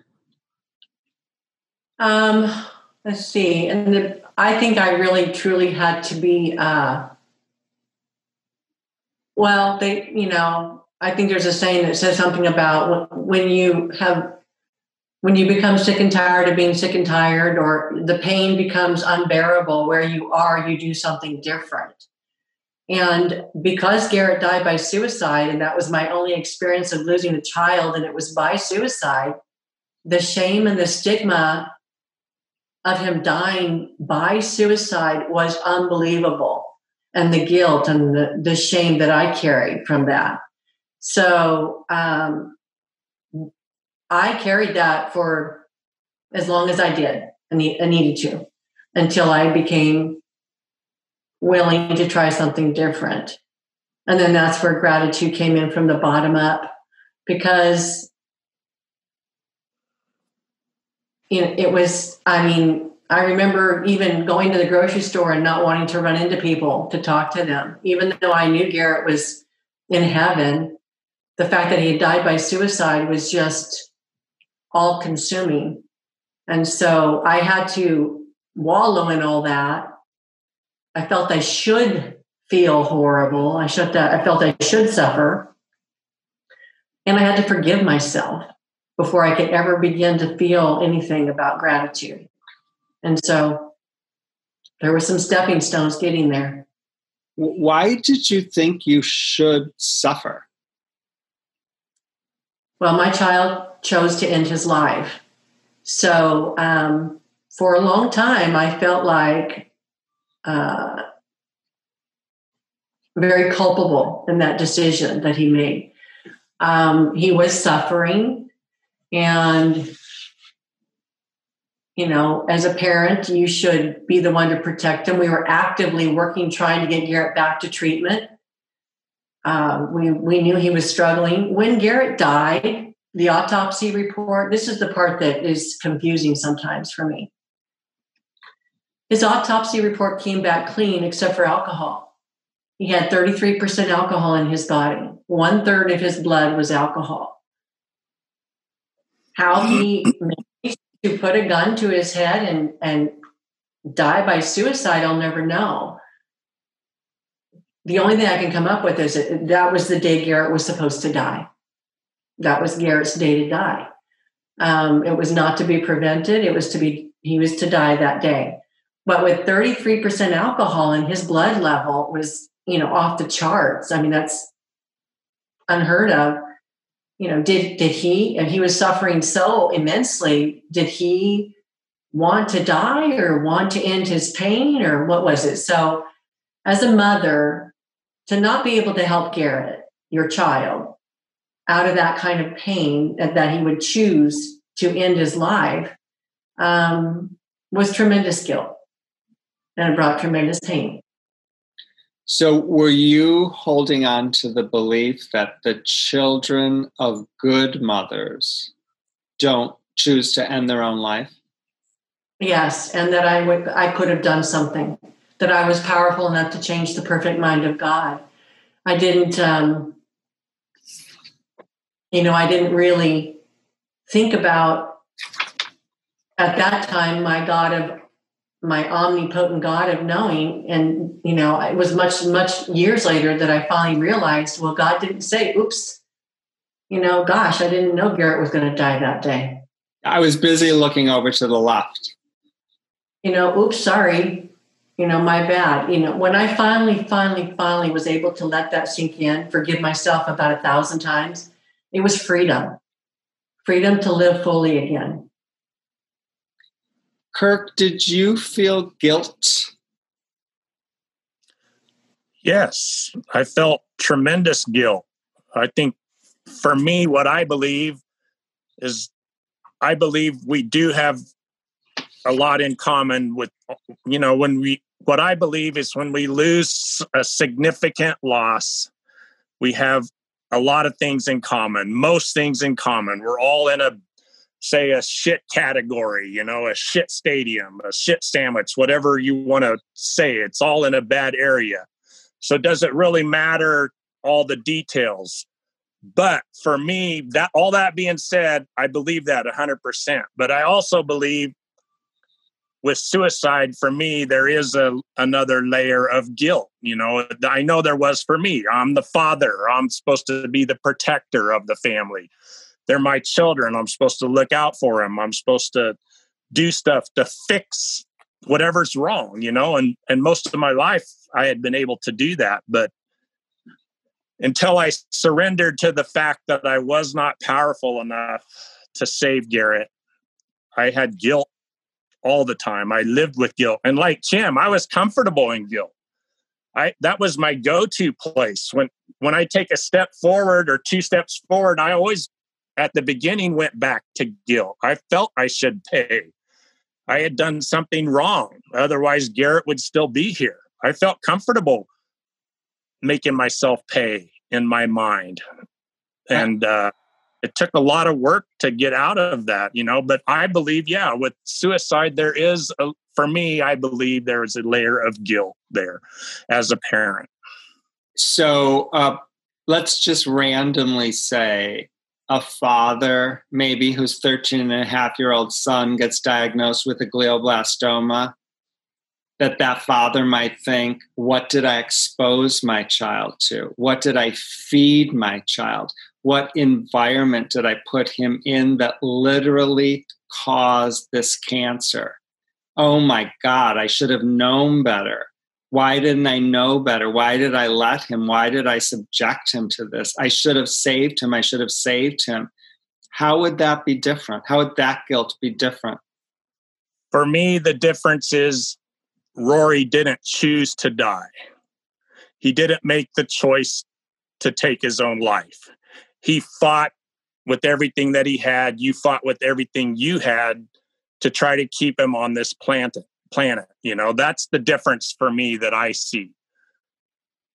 Um let's see and the I think I really truly had to be, uh, well, they, you know, I think there's a saying that says something about when you have, when you become sick and tired of being sick and tired, or the pain becomes unbearable where you are, you do something different. And because Garrett died by suicide, and that was my only experience of losing a child, and it was by suicide, the shame and the stigma of him dying by suicide was unbelievable. And the guilt and the, the shame that I carried from that. So um, I carried that for as long as I did I needed to until I became willing to try something different. And then that's where gratitude came in from the bottom up because know, it was, I mean, I remember even going to the grocery store and not wanting to run into people to talk to them, even though I knew Garrett was in heaven. The fact that he had died by suicide was just all consuming. And so I had to wallow in all that. I felt I should feel horrible. I should I felt I should suffer. And I had to forgive myself before I could ever begin to feel anything about gratitude. And so there were some stepping stones getting there. Why did you think you should suffer? Well, my child chose to end his life. So um, for a long time, I felt like uh, very culpable in that decision that he made. Um, he was suffering, and you know, as a parent, you should be the one to protect him. We were actively working, trying to get Garrett back to treatment. Um, we we knew he was struggling when Garrett died. The autopsy report. This is the part that is confusing sometimes for me. His autopsy report came back clean, except for alcohol. He had 33% alcohol in his body. One third of his blood was alcohol. How he managed to put a gun to his head and, and die by suicide, I'll never know the only thing I can come up with is that, that was the day Garrett was supposed to die. That was Garrett's day to die. Um, it was not to be prevented. It was to be, he was to die that day. But with 33% alcohol and his blood level was, you know, off the charts. I mean, that's unheard of. You know, did did he and he was suffering so immensely, did he want to die or want to end his pain or what was it? So as a mother, to not be able to help Garrett, your child, out of that kind of pain that that he would choose to end his life um, was tremendous guilt and it brought tremendous pain. So, were you holding on to the belief that the children of good mothers don't choose to end their own life? Yes, and that I would I could have done something that I was powerful enough to change the perfect mind of God. I didn't, um, you know, I didn't really think about at that time my God of my omnipotent God of knowing. And, you know, it was much, much years later that I finally realized, well, God didn't say, oops, you know, gosh, I didn't know Garrett was going to die that day. I was busy looking over to the left. You know, oops, sorry you know, my bad. You know, when I finally, finally, finally was able to let that sink in, forgive myself about a thousand times, it was freedom. Freedom to live fully again. Kirk, did you feel guilt? Yes, I felt tremendous guilt. I think for me, what I believe is I believe we do have a lot in common with, you know, when we what I believe is when we lose a significant loss, we have a lot of things in common, most things in common. We're all in a, say, a shit category, you know, a shit stadium, a shit sandwich, whatever you want to say. It's all in a bad area. So, does it really matter all the details? But for me, that all that being said, I believe that 100%. But I also believe with suicide for me there is a another layer of guilt you know i know there was for me i'm the father i'm supposed to be the protector of the family they're my children i'm supposed to look out for them i'm supposed to do stuff to fix whatever's wrong you know and and most of my life i had been able to do that but until i surrendered to the fact that i was not powerful enough to save garrett i had guilt all the time. I lived with guilt. And like Jim, I was comfortable in guilt. I that was my go-to place. When when I take a step forward or two steps forward, I always at the beginning went back to guilt. I felt I should pay. I had done something wrong. Otherwise, Garrett would still be here. I felt comfortable making myself pay in my mind. And uh, it took a lot of work to get out of that, you know. But I believe, yeah, with suicide, there is, a, for me, I believe there is a layer of guilt there as a parent. So uh, let's just randomly say a father, maybe whose 13 and a half year old son gets diagnosed with a glioblastoma, that that father might think, what did I expose my child to? What did I feed my child? what environment did I put him in that literally caused this cancer? Oh my God, I should have known better. Why didn't I know better? Why did I let him? Why did I subject him to this? I should have saved him. I should have saved him. How would that be different? How would that guilt be different? For me, the difference is Rory didn't choose to die. He didn't make the choice to take his own life. He fought with everything that he had. You fought with everything you had to try to keep him on this planet. Planet, you know, that's the difference for me that I see.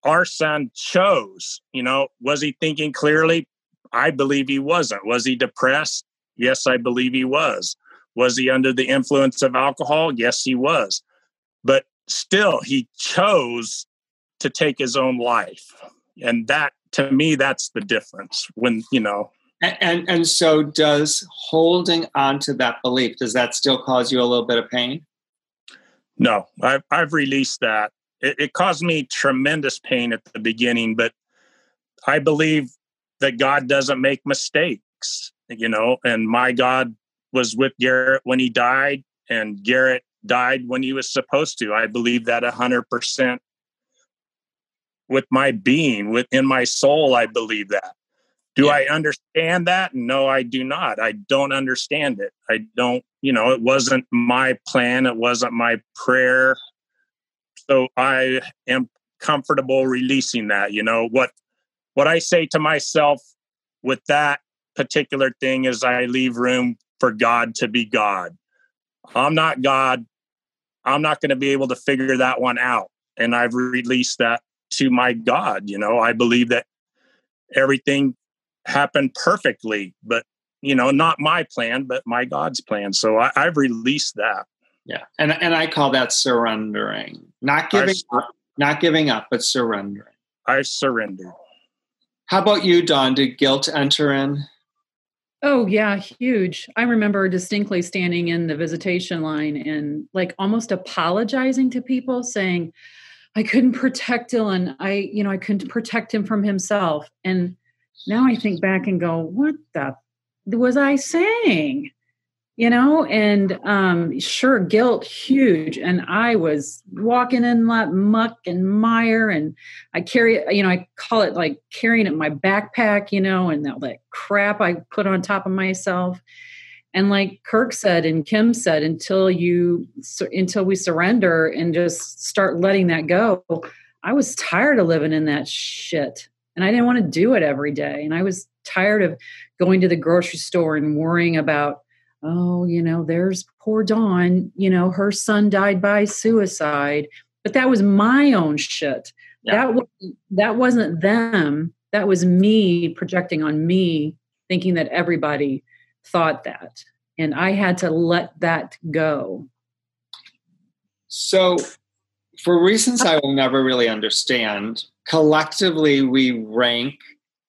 Our son chose, you know, was he thinking clearly? I believe he wasn't. Was he depressed? Yes, I believe he was. Was he under the influence of alcohol? Yes, he was. But still, he chose to take his own life. And that, to me, that's the difference when, you know, and, and, and so does holding on to that belief does that still cause you a little bit of pain no i've, I've released that. It, it caused me tremendous pain at the beginning but i believe that god doesn't make mistakes you know and my god was with garrett when he died and garrett died when he was supposed to. I believe that 100% with my being within my soul i believe that do yeah. I understand that? No, I do not. I don't understand it. I don't, you know, it wasn't my plan. It wasn't my prayer. So I am comfortable releasing that. You know, what what I say to myself with that particular thing is I leave room for God to be God. I'm not God. I'm not going to be able to figure that one out. And I've released that to my God. You know, I believe that everything happen perfectly, but you know, not my plan, but my God's plan. So I, have released that. Yeah, and and I call that surrendering, not giving sur- up, not giving up, but surrendering. I surrender. How about you, Dawn? Did guilt enter in? Oh yeah, huge. I remember distinctly standing in the visitation line and like almost apologizing to people, saying, "I couldn't protect Dylan. I, you know, I couldn't protect him from himself." And now I think back and go, what the was I saying? You know, and um, sure, guilt huge. And I was walking in that muck and mire, and I carry, you know, I call it like carrying it in my backpack, you know, and all that crap I put on top of myself. And like Kirk said and Kim said, until you, until we surrender and just start letting that go, I was tired of living in that shit and I didn't want to do it every day. And I was tired of going to the grocery store and worrying about, oh, you know, there's poor Dawn, you know, her son died by suicide. But that was my own shit. Yeah. That was that wasn't them. That was me projecting on me, thinking that everybody thought that. And I had to let that go. So, for reasons I will never really understand, collectively we rank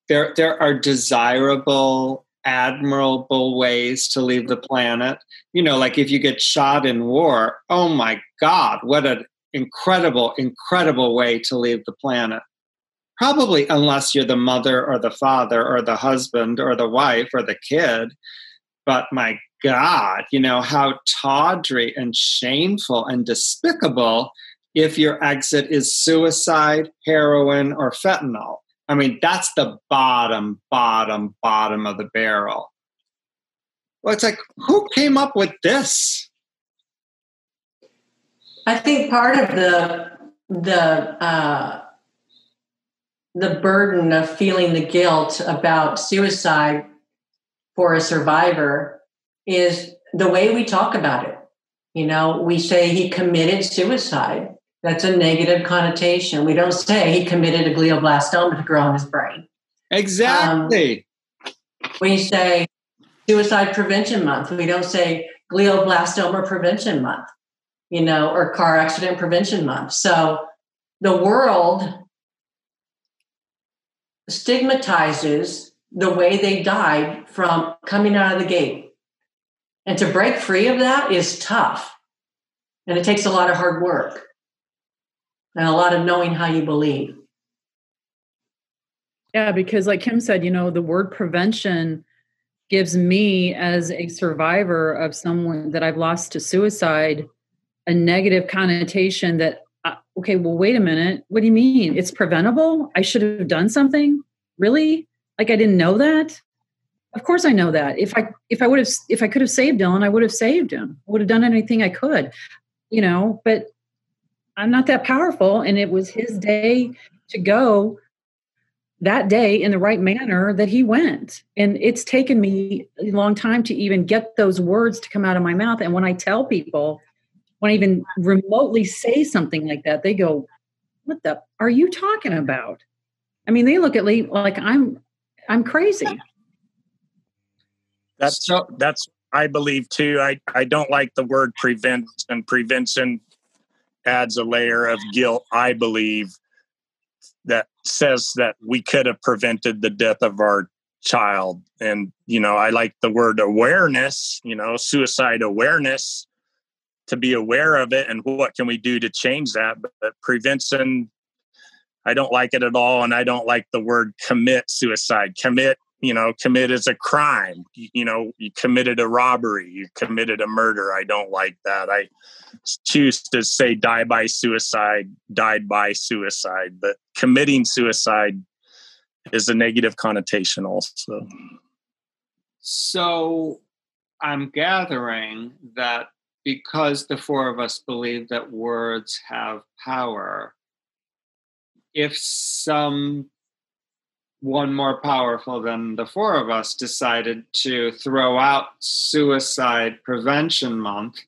there there are desirable admirable ways to leave the planet. You know like if you get shot in war oh my god what an incredible incredible way to leave the planet. Probably unless you're the mother or the father or the husband or the wife or the kid but my god you know how tawdry and shameful and despicable if your exit is suicide, heroin, or fentanyl. I mean, that's the bottom, bottom, bottom of the barrel. Well, it's like, who came up with this? I think part of the the uh, the burden of feeling the guilt about suicide for a survivor is the way we talk about it. You know, we say he committed suicide. That's a negative connotation. We don't say he committed a glioblastoma to grow in his brain. Exactly. Um, we say suicide prevention month. We don't say glioblastoma prevention month, you know, or car accident prevention month. So the world stigmatizes the way they died from coming out of the gate. And to break free of that is tough. And it takes a lot of hard work and a lot of knowing how you believe. Yeah, because like Kim said, you know, the word prevention gives me as a survivor of someone that I've lost to suicide a negative connotation that uh, okay, well wait a minute, what do you mean? It's preventable? I should have done something? Really? Like I didn't know that? Of course I know that. If I if I would have if I could have saved Dylan, I would have saved him. I would have done anything I could. You know, but I'm not that powerful and it was his day to go that day in the right manner that he went. And it's taken me a long time to even get those words to come out of my mouth. And when I tell people, when I even remotely say something like that, they go, What the are you talking about? I mean, they look at me like I'm I'm crazy. That's so, that's I believe too. I, I don't like the word prevent and prevention adds a layer of guilt, I believe, that says that we could have prevented the death of our child. And, you know, I like the word awareness, you know, suicide awareness to be aware of it and what can we do to change that. But, but prevention, I don't like it at all. And I don't like the word commit suicide. Commit you know commit as a crime. You, know you committed a robbery you committed a murder. I don't like that. I choose to say die by suicide died by suicide but committing suicide is a negative connotation also. So i'm gathering that because the four of us believe that words have power if some one more powerful than the four of us decided to throw out Suicide Prevention Month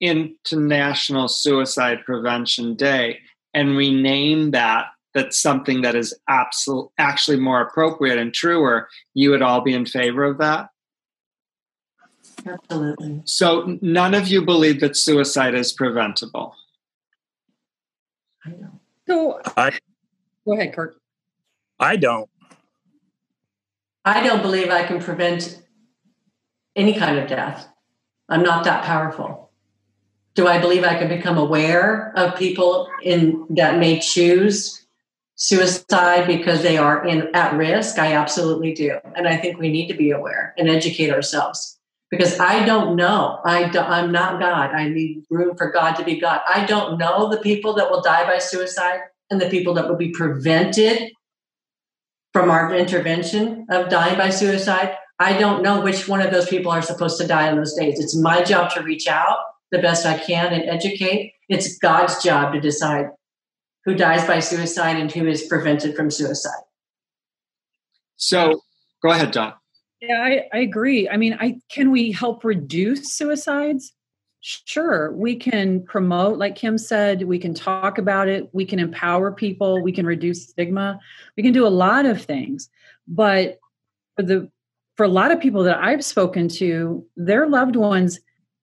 into National Suicide Prevention Day and rename that that's something that is absolute, actually more appropriate and truer, you would all be in favor of that? Absolutely. So none of you believe that suicide is preventable. I know. So I, go ahead, Kurt. I don't. I don't believe I can prevent any kind of death. I'm not that powerful. Do I believe I can become aware of people in that may choose suicide because they are in at risk? I absolutely do, and I think we need to be aware and educate ourselves because I don't know. I do, I'm not God. I need room for God to be God. I don't know the people that will die by suicide and the people that will be prevented from our intervention of dying by suicide, I don't know which one of those people are supposed to die on those days. It's my job to reach out the best I can and educate. It's God's job to decide who dies by suicide and who is prevented from suicide. So go ahead, Dawn. Yeah, I, I agree. I mean, I can we help reduce suicides? Sure, we can promote, like Kim said, we can talk about it, we can empower people, we can reduce stigma, we can do a lot of things. But for the for a lot of people that I've spoken to, their loved ones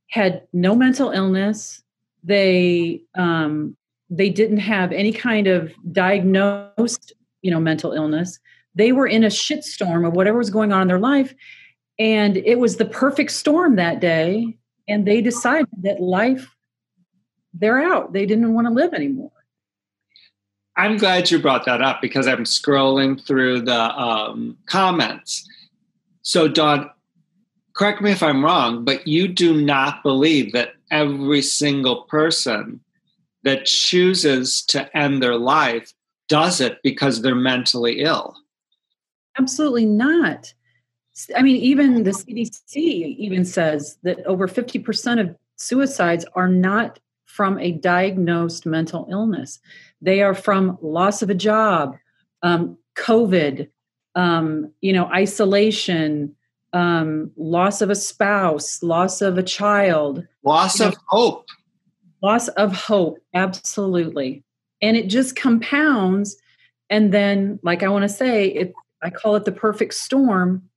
had no mental illness. They um, they didn't have any kind of diagnosed, you know, mental illness. They were in a shitstorm of whatever was going on in their life, and it was the perfect storm that day and they decided that life they're out. They didn't want to live anymore. I'm glad you brought that up because i'm scrolling through the um, comments. So Dawn correct me if i'm wrong but you do not believe that every single person that chooses to end their life does it because they're mentally ill. Absolutely not I mean, even the CDC even says that over 50% of suicides are not from a diagnosed mental illness. They are from loss of a job, um, COVID, um, you know, isolation, um, loss of a spouse, loss of a child, loss of know, hope. Loss of hope, absolutely. And it just compounds. And then, like I want to say, it I call it the perfect storm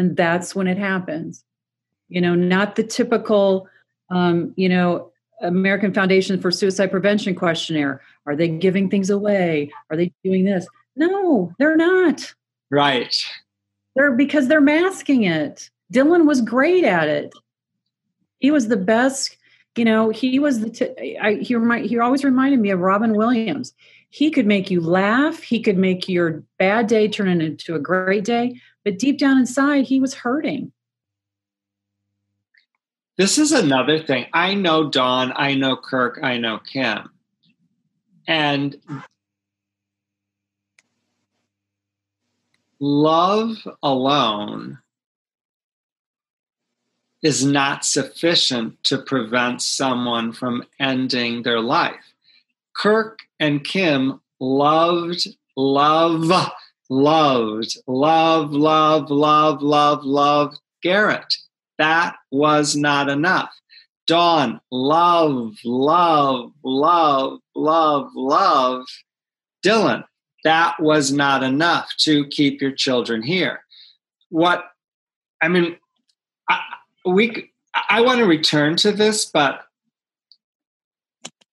and that's when it happens. You know not the typical um, you know american foundation for suicide prevention questionnaire. Are they giving things away? Are they doing this? No they're not. Right. They're because they're masking it. Dylan was great at it. He was the best you know he was the t- I, he, remind, he always reminded me of robin williams. He could make you laugh. He could make your bad day turn into a great day but deep down inside, he was hurting. This is another thing. I know Dawn, I know Kirk, I know Kim. And love alone is not sufficient to prevent someone from ending their life. Kirk and Kim loved, love, loved, love, love, love, love, love Garrett. That was not enough. Dawn, love, love, love, love, love. Dylan, that was not enough to keep your children here. What, I mean, I, we, I want to return to this, but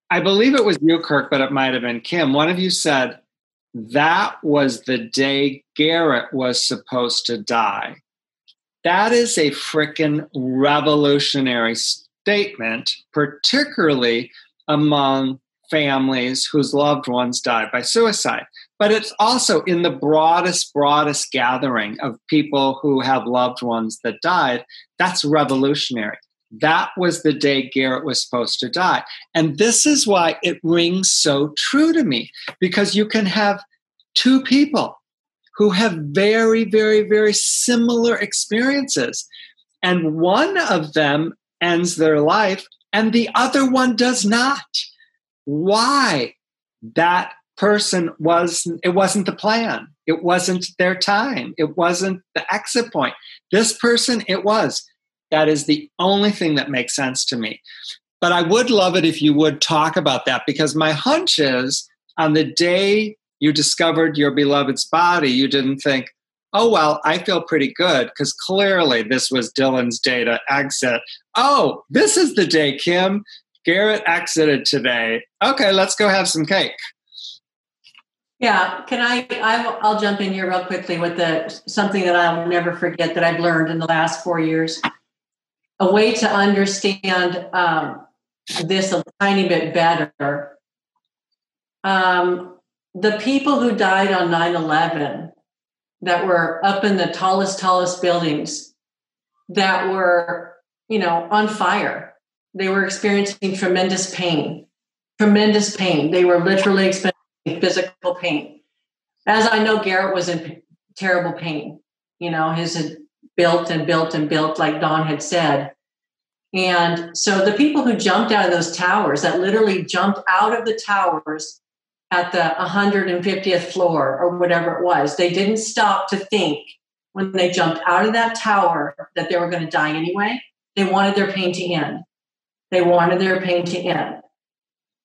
I believe it was you, Kirk, but it might have been Kim. One of you said that was the day Garrett was supposed to die. That is a freaking revolutionary statement, particularly among families whose loved ones died by suicide. But it's also in the broadest, broadest gathering of people who have loved ones that died. That's revolutionary. That was the day Garrett was supposed to die. And this is why it rings so true to me because you can have two people who have very, very, very similar experiences. And one of them ends their life and the other one does not. Why? That person was, it wasn't the plan. It wasn't their time. It wasn't the exit point. This person, it was. That is the only thing that makes sense to me. But I would love it if you would talk about that because my hunch is on the day you discovered your beloved's body, you didn't think, oh, well, I feel pretty good because clearly this was Dylan's day to exit. Oh, this is the day, Kim. Garrett exited today. Okay, let's go have some cake. Yeah, can I? I'll jump in here real quickly with the something that I'll never forget that I've learned in the last four years. A way to understand um, this a tiny bit better. Um, the people who died on 9 11 that were up in the tallest, tallest buildings that were, you know, on fire, they were experiencing tremendous pain, tremendous pain. They were literally experiencing physical pain. As I know, Garrett was in terrible pain. You know, his had built and built and built, like Dawn had said. And so the people who jumped out of those towers, that literally jumped out of the towers at the 150th floor or whatever it was. They didn't stop to think when they jumped out of that tower that they were going to die anyway. They wanted their pain to end. They wanted their pain to end.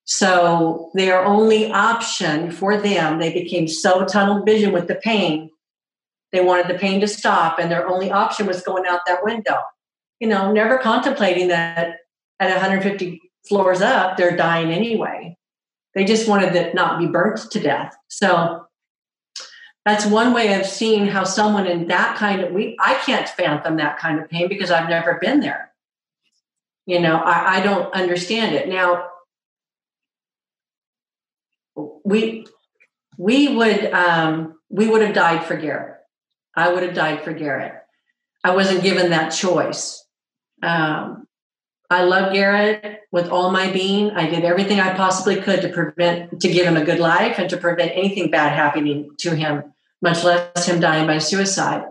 So their only option for them, they became so tunnel vision with the pain. They wanted the pain to stop, and their only option was going out that window. You know, never contemplating that at 150 floors up, they're dying anyway. They just wanted to not be burnt to death. So that's one way of seeing how someone in that kind of we I can't fathom that kind of pain because I've never been there. You know, I, I don't understand it. Now we we would um, we would have died for Garrett. I would have died for Garrett. I wasn't given that choice. Um, I love Garrett with all my being. I did everything I possibly could to prevent, to give him a good life and to prevent anything bad happening to him, much less him dying by suicide.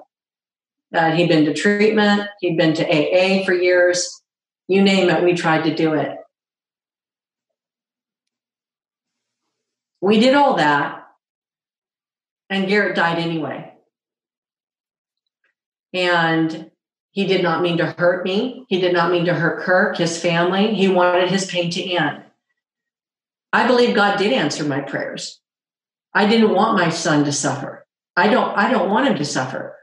Uh, he'd been to treatment, he'd been to AA for years. You name it, we tried to do it. We did all that, and Garrett died anyway. And he did not mean to hurt me. He did not mean to hurt Kirk, his family. He wanted his pain to end. I believe God did answer my prayers. I didn't want my son to suffer. I don't I don't want him to suffer.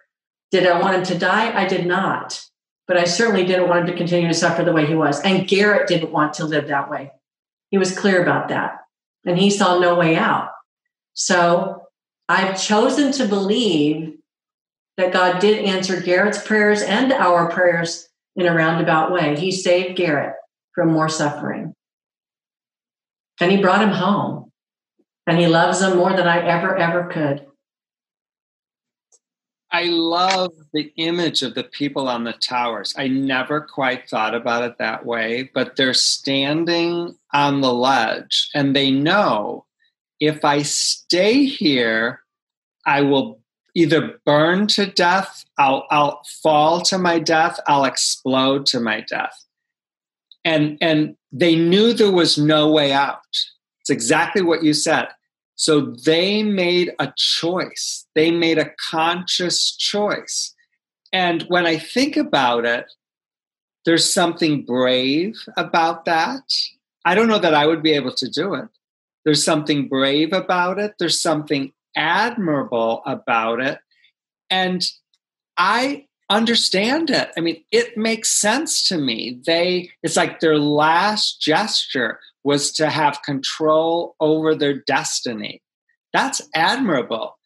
Did I want him to die? I did not. But I certainly didn't want him to continue to suffer the way he was. And Garrett didn't want to live that way. He was clear about that. And he saw no way out. So I've chosen to believe that God did answer Garrett's prayers and our prayers in a roundabout way. He saved Garrett from more suffering. And he brought him home. And he loves him more than I ever, ever could. I love the image of the people on the towers. I never quite thought about it that way, but they're standing on the ledge and they know if I stay here, I will either burn to death, I'll, I'll fall to my death, I'll explode to my death. And, and they knew there was no way out. It's exactly what you said. So they made a choice. They made a conscious choice. And when I think about it, there's something brave about that. I don't know that I would be able to do it. There's something brave about it. There's something admirable about it. And I understand it. I mean, it makes sense to me. They, it's like their last gesture was to have control over their destiny. That's admirable.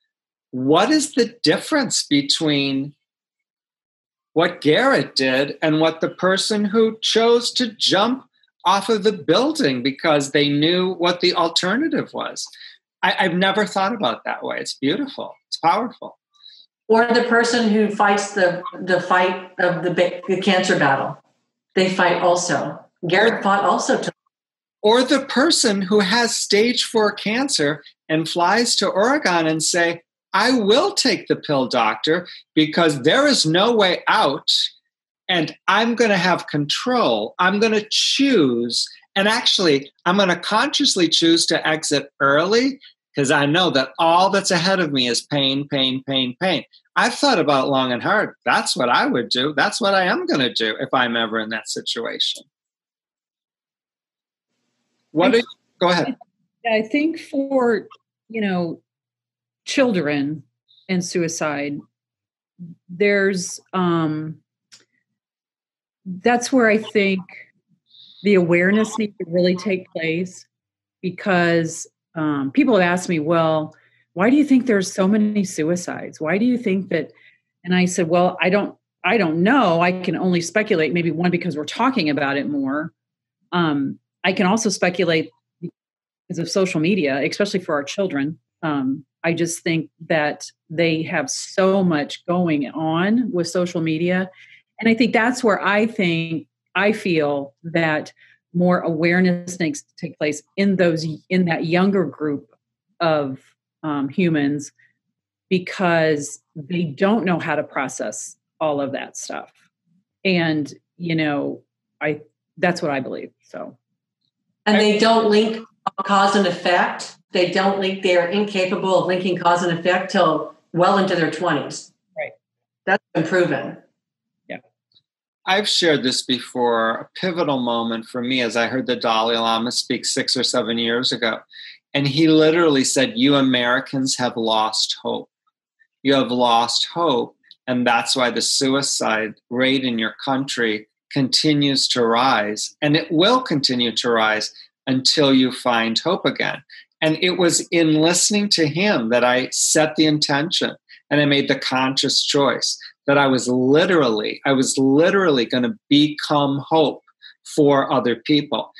What is the difference between what Garrett did and what the person who chose to jump off of the building because they knew what the alternative was? I, have never thought about that way. It's beautiful. It's powerful. Or the person who fights the the fight of the, the cancer battle, they fight also. Garrett fought also to. Or the person who has stage four cancer and flies to Oregon and say, "I will take the pill, doctor, because there is no way out." and I'm going to have control. I'm going to choose. And actually, I'm going to consciously choose to exit early because I know that all that's ahead of me is pain, pain, pain, pain. I've thought about long and hard. That's what I would do. That's what I am going to do if I'm ever in that situation. What? You, go ahead. I think for you know children and suicide, there's um, that's where I think the awareness needs to really take place because um, people have asked me, well, why do you think there's so many suicides? Why do you think that? And I said, well, I don't, I don't know. I can only speculate. Maybe one because we're talking about it more. Um, I can also speculate because of social media, especially for our children. Um, I just think that they have so much going on with social media, and I think that's where I think I feel that more awareness needs to take place in those in that younger group of um, humans because they don't know how to process all of that stuff. And you know i that's what i believe so. And they don't link cause and effect. They don't link they're incapable of linking cause and effect till well into their 20s right. That's been proven I've shared this before. A pivotal moment for me as I heard the Dalai Lama speak six or seven years ago. And he literally said, You Americans have lost hope. You have lost hope. And that's why the suicide rate in your country continues to rise. And it will continue to rise until you find hope again. And it was in listening to him that I set the intention and I made the conscious choice that I was literally, I was literally going to become hope for other people.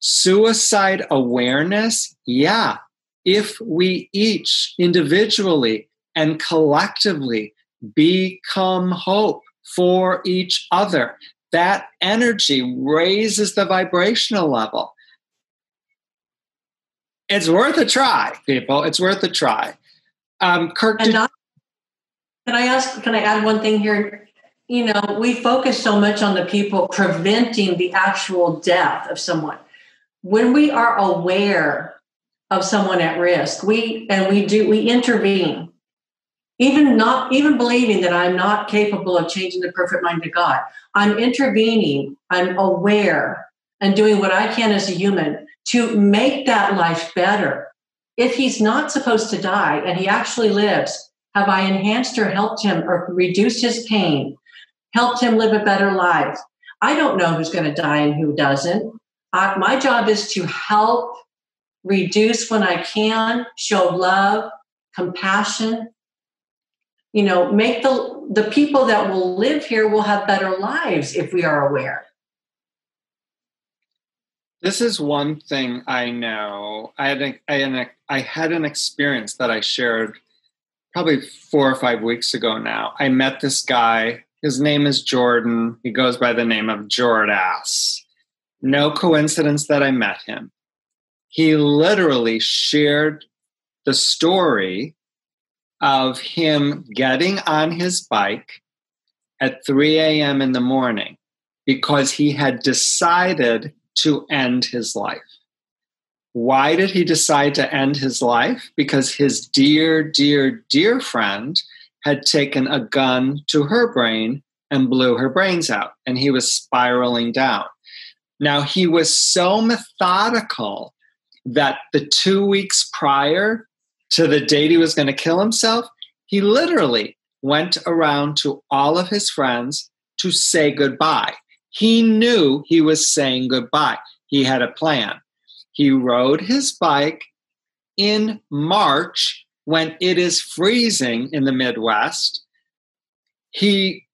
Suicide awareness, yeah. If we each individually and collectively become hope for each other, that energy raises the vibrational level. It's worth a try, people. It's worth a try. Um, Kirk, did, not, can I ask, can I add one thing here? You know, we focus so much on the people preventing the actual death of someone. When we are aware of someone at risk, we and we do we intervene. Even not even believing that I'm not capable of changing the perfect mind of God. I'm intervening, I'm aware and doing what I can as a human to make that life better. If he's not supposed to die and he actually lives, have I enhanced or helped him or reduced his pain, helped him live a better life? I don't know who's going to die and who doesn't. My job is to help reduce when I can, show love, compassion. You know, make the the people that will live here will have better lives if we are aware. This is one thing I know. I had, a, I, had a, I had an experience that I shared probably four or five weeks ago now. I met this guy. His name is Jordan. He goes by the name of Jordass. No coincidence that I met him. He literally shared the story of him getting on his bike at 3 a.m. in the morning because he had decided to end his life. Why did he decide to end his life? Because his dear, dear, dear friend had taken a gun to her brain and blew her brains out, and he was spiraling down. Now, he was so methodical that the two weeks prior to the date he was going to kill himself, he literally went around to all of his friends to say goodbye. He knew he was saying goodbye. He had a plan. He rode his bike in March when it is freezing in the Midwest. He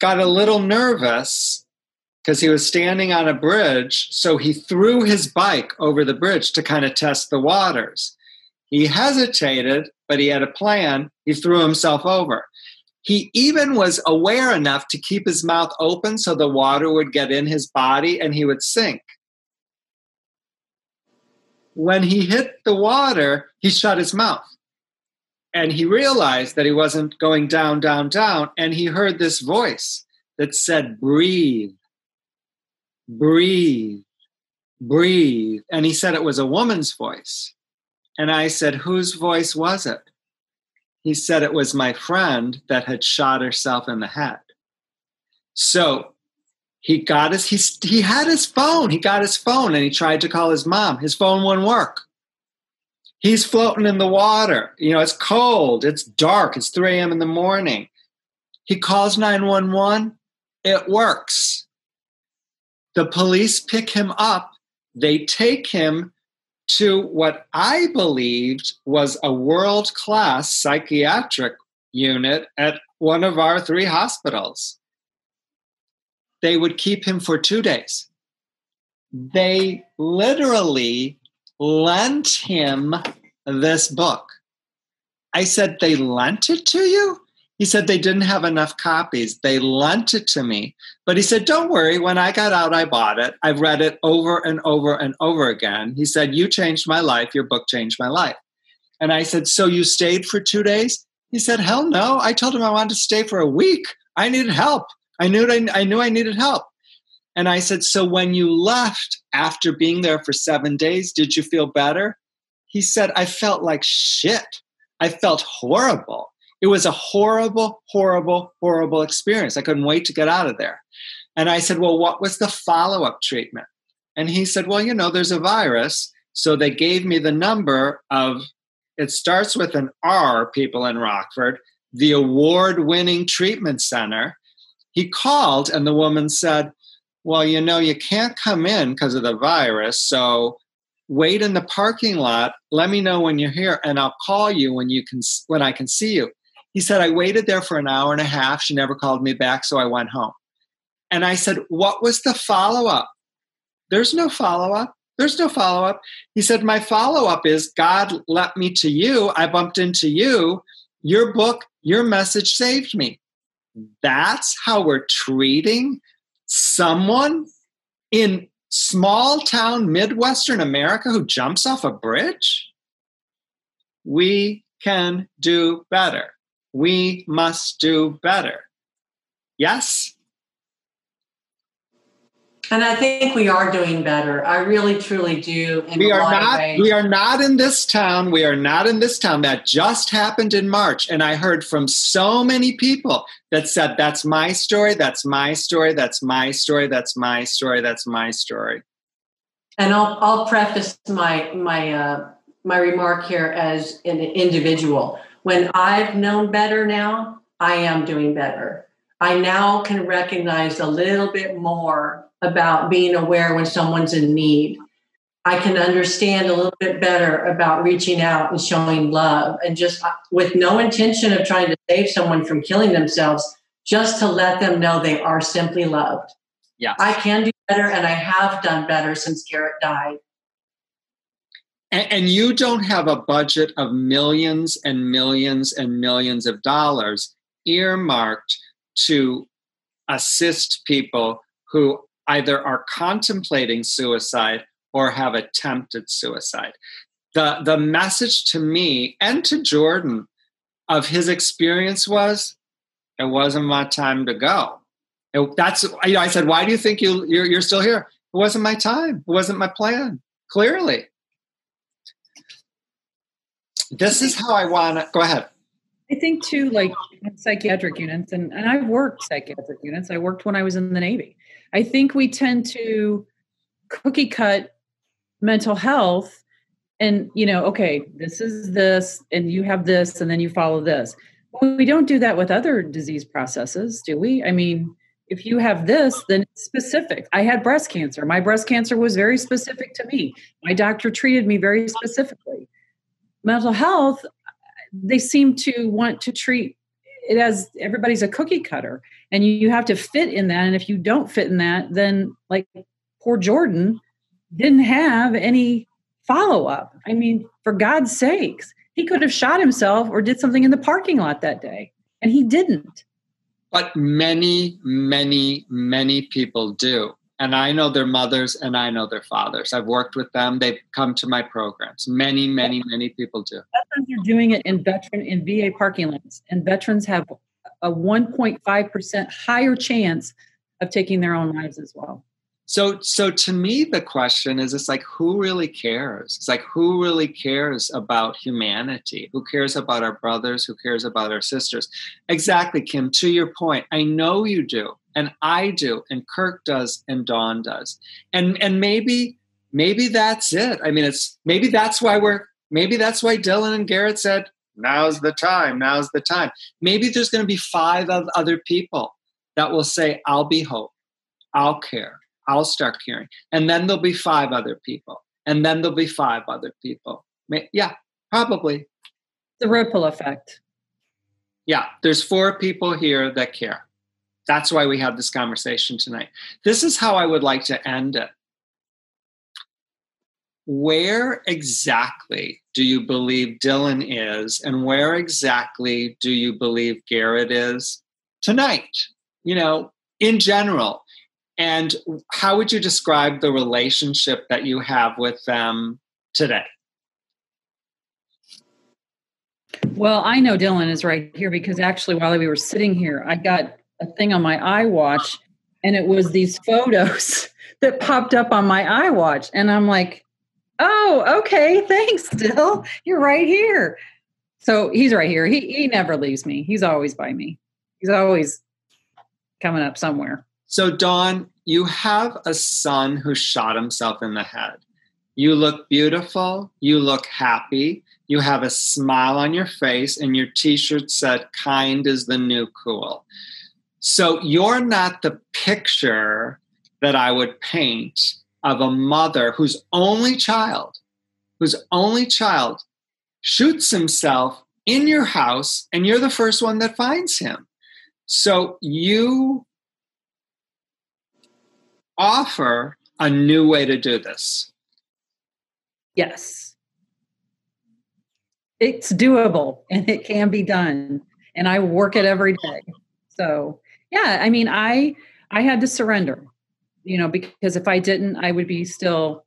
got a little nervous because he was standing on a bridge. So he threw his bike over the bridge to kind of test the waters. He hesitated, but he had a plan. He threw himself over. He even was aware enough to keep his mouth open so the water would get in his body and he would sink. When he hit the water, he shut his mouth. And he realized that he wasn't going down, down, down. And he heard this voice that said, Breathe, breathe, breathe. And he said it was a woman's voice. And I said, Whose voice was it? He said it was my friend that had shot herself in the head. So he got his, he, he had his phone. He got his phone and he tried to call his mom. His phone wouldn't work. He's floating in the water. You know, it's cold, it's dark, it's 3 a.m. in the morning. He calls 911. It works. The police pick him up. They take him to what I believed was a world class psychiatric unit at one of our three hospitals. They would keep him for two days. They literally lent him this book. I said, They lent it to you? He said they didn't have enough copies. They lent it to me. But he said, Don't worry. When I got out, I bought it. I've read it over and over and over again. He said, You changed my life. Your book changed my life. And I said, So you stayed for two days? He said, Hell no. I told him I wanted to stay for a week. I needed help. I knew I, I knew I needed help. And I said, So when you left after being there for seven days, did you feel better? He said, I felt like shit. I felt horrible. It was a horrible, horrible, horrible experience. I couldn't wait to get out of there. And I said, Well, what was the follow up treatment? And he said, Well, you know, there's a virus. So they gave me the number of, it starts with an R, people in Rockford, the award winning treatment center. He called, and the woman said, Well, you know, you can't come in because of the virus. So wait in the parking lot. Let me know when you're here, and I'll call you when you can when I can see you. He said, I waited there for an hour and a half. She never called me back, so I went home. And I said, What was the follow up? There's no follow up. There's no follow up. He said, My follow up is God let me to you. I bumped into you. Your book, your message saved me. That's how we're treating someone in small town Midwestern America who jumps off a bridge. We can do better we must do better. Yes? And I think we are doing better. I really, truly do. we are not. We are not in this town. We are not in this town. That just happened in March, and I heard from so many people that said, "That's my story. That's my story. That's my story. That's my story. That's my story." And I'll I'll preface my my uh, my remark here as an individual when I've known better now, I am doing better. I now can recognize a little bit more about being aware when someone's in need. I can understand a little bit better about reaching out and showing love and just uh, with no intention of trying to save someone from killing themselves, just to let them know they are simply loved. Yeah. I can do better and I have done better since Garrett died. And, and you don't have a budget of millions and millions and millions of dollars earmarked to assist people who either are contemplating suicide or have attempted suicide. The, the message to me and to Jordan of his experience was it wasn't my time to go. It, that's you know, I said, why do you think you you're, you're still here? It wasn't my time. It wasn't my plan. Clearly, this is how I want to go ahead. I think too, like psychiatric units, and, and I've worked psychiatric units. I worked when I was in the Navy. I think we tend to cookie cut mental health and you know okay this is this and you have this and then you follow this. We don't do that with other disease processes do we? I mean if you have this then it's specific. I had breast cancer. My breast cancer was very specific to me. My doctor treated me very specifically. Mental health they seem to want to treat it has everybody's a cookie cutter and you, have to fit in that and if you don't fit in that then like poor jordan didn't have any follow up. I mean, for God's sakes, he could have shot himself or did something in the parking lot that day, and he didn't. But many, many, many people do. And I know their mothers and I know their fathers. I've worked with them. They've come to my programs. Many, many, many people do. Veterans are doing it in veteran in VA parking lots, and veterans have a 1.5% higher chance of taking their own lives as well. So, so to me, the question is, it's like, who really cares? It's like, who really cares about humanity? Who cares about our brothers? Who cares about our sisters? Exactly, Kim. To your point, I know you do, and I do, and Kirk does, and Dawn does, and and maybe, maybe that's it. I mean, it's maybe that's why we're maybe that's why Dylan and Garrett said, "Now's the time. Now's the time." Maybe there's going to be five of other people that will say, "I'll be hope. I'll care." I'll start caring. And then there'll be five other people. And then there'll be five other people. Yeah, probably. The ripple effect. Yeah, there's four people here that care. That's why we had this conversation tonight. This is how I would like to end it. Where exactly do you believe Dylan is, and where exactly do you believe Garrett is tonight? You know, in general, and how would you describe the relationship that you have with them today? Well, I know Dylan is right here because actually, while we were sitting here, I got a thing on my iWatch and it was these photos [laughs] that popped up on my iWatch. And I'm like, oh, okay, [laughs] thanks, Dill. You're right here. So he's right here. He, he never leaves me, he's always by me, he's always coming up somewhere. So, Dawn, you have a son who shot himself in the head. You look beautiful. You look happy. You have a smile on your face, and your t shirt said, Kind is the new cool. So, you're not the picture that I would paint of a mother whose only child, whose only child shoots himself in your house, and you're the first one that finds him. So, you offer a new way to do this. Yes. It's doable and it can be done. And I work it every day. So, yeah, I mean, I I had to surrender, you know, because if I didn't, I would be still